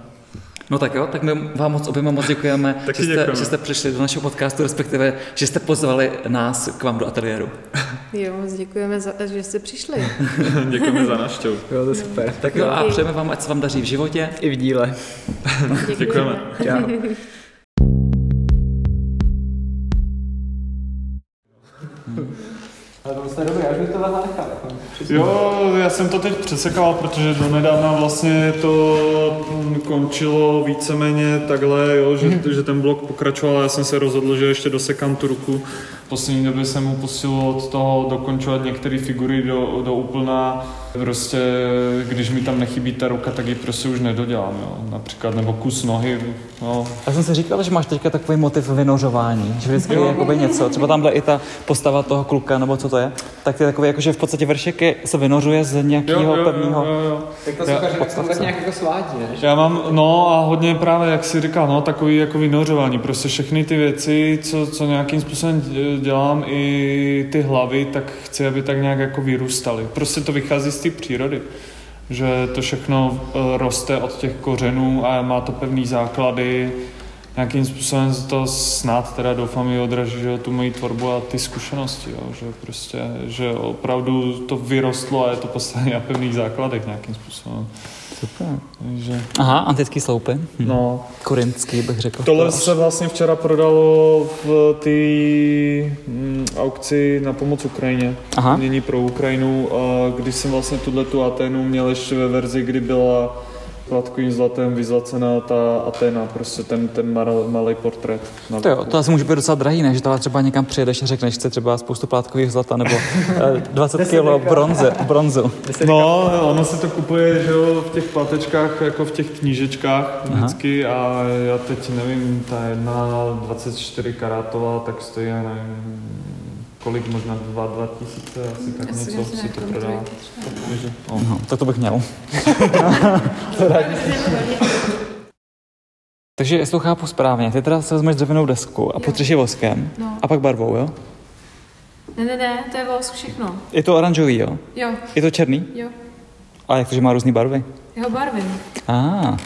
[SPEAKER 2] No tak jo, tak my vám moc oběma moc děkujeme, že jste,
[SPEAKER 3] děkujeme.
[SPEAKER 2] že jste přišli do našeho podcastu, respektive, že jste pozvali nás k vám do ateliéru.
[SPEAKER 4] Jo, moc děkujeme, za, že jste přišli.
[SPEAKER 3] Děkujeme za návštěvu.
[SPEAKER 1] Jo, to je super.
[SPEAKER 2] Tak jo a přejeme vám, ať se vám daří v životě.
[SPEAKER 1] I v díle.
[SPEAKER 3] Děkujeme.
[SPEAKER 1] Čau. Ale to je dobré, já už bych to nechal.
[SPEAKER 3] Jo, já jsem to teď přesekal, protože donedávna vlastně to mm, končilo víceméně takhle, jo, že, že ten blok pokračoval a já jsem se rozhodl, že ještě dosekám tu ruku. V poslední době jsem mu pustil od toho dokončovat některé figury do, do úplná. Prostě, když mi tam nechybí ta ruka, tak ji prostě už nedodělám, jo. Například, nebo kus nohy, no,
[SPEAKER 2] Já jsem si říkal, že máš teďka takový motiv vynořování, že vždycky je jakoby něco, třeba tamhle i ta postava toho kluka, nebo co to je, tak je takový, jako, že v podstatě vršek je, se vynořuje z nějakého pevného.
[SPEAKER 3] jo, jo.
[SPEAKER 1] Tak to
[SPEAKER 3] Já-
[SPEAKER 1] super, že to
[SPEAKER 2] podstavce.
[SPEAKER 1] tak nějak jako svádí, ne?
[SPEAKER 3] Já mám, no a hodně právě, jak jsi říkal, no, takový jako vynořování. Prostě všechny ty věci, co, co nějakým způsobem dě- dělám, i ty hlavy, tak chci, aby tak nějak jako vyrůstaly. Prostě to vychází z té přírody. Že to všechno eh, roste od těch kořenů a má to pevný základy. Nějakým způsobem to snad teda doufám i odraží, že tu moji tvorbu a ty zkušenosti, jo, že prostě, že opravdu to vyrostlo a je to postavené na pevných základech nějakým způsobem.
[SPEAKER 2] Super.
[SPEAKER 3] Takže,
[SPEAKER 2] Aha, antický sloupy. Hm.
[SPEAKER 3] no,
[SPEAKER 2] Korinský bych řekl.
[SPEAKER 3] Tohle se vlastně včera prodalo v té mm, aukci na pomoc Ukrajině.
[SPEAKER 2] Aha.
[SPEAKER 3] Mění pro Ukrajinu. A když jsem vlastně tuhle tu Aténu měl ještě ve verzi, kdy byla hladkovým zlatem vyzlacená ta Aténa, prostě ten, ten mal, malý portrét.
[SPEAKER 2] To jo, to asi může být docela drahý, ne? Že tohle třeba někam přijedeš a řekneš, chce třeba spoustu plátkových zlata nebo eh, 20 kg bronze, bronzu.
[SPEAKER 3] No, ono se to kupuje, že jo, v těch platečkách, jako v těch knížečkách vždycky a já teď nevím, ta jedna 24 karátová, tak stojí, já nevím, kolik, možná 2, 2 tisíce, asi tak něco si to prodá. Takže, no.
[SPEAKER 2] No, tak to bych měl. Takže jestli to chápu správně, ty teda se vezmeš dřevěnou desku a potřeš ji voskem
[SPEAKER 4] No.
[SPEAKER 2] a pak barvou, jo?
[SPEAKER 4] Ne, ne, ne, to je vosk všechno.
[SPEAKER 2] Je to oranžový, jo?
[SPEAKER 4] Jo,
[SPEAKER 2] Je to černý?
[SPEAKER 4] jo.
[SPEAKER 2] A jak to, že má různé barvy?
[SPEAKER 4] Jeho barvy.
[SPEAKER 2] A,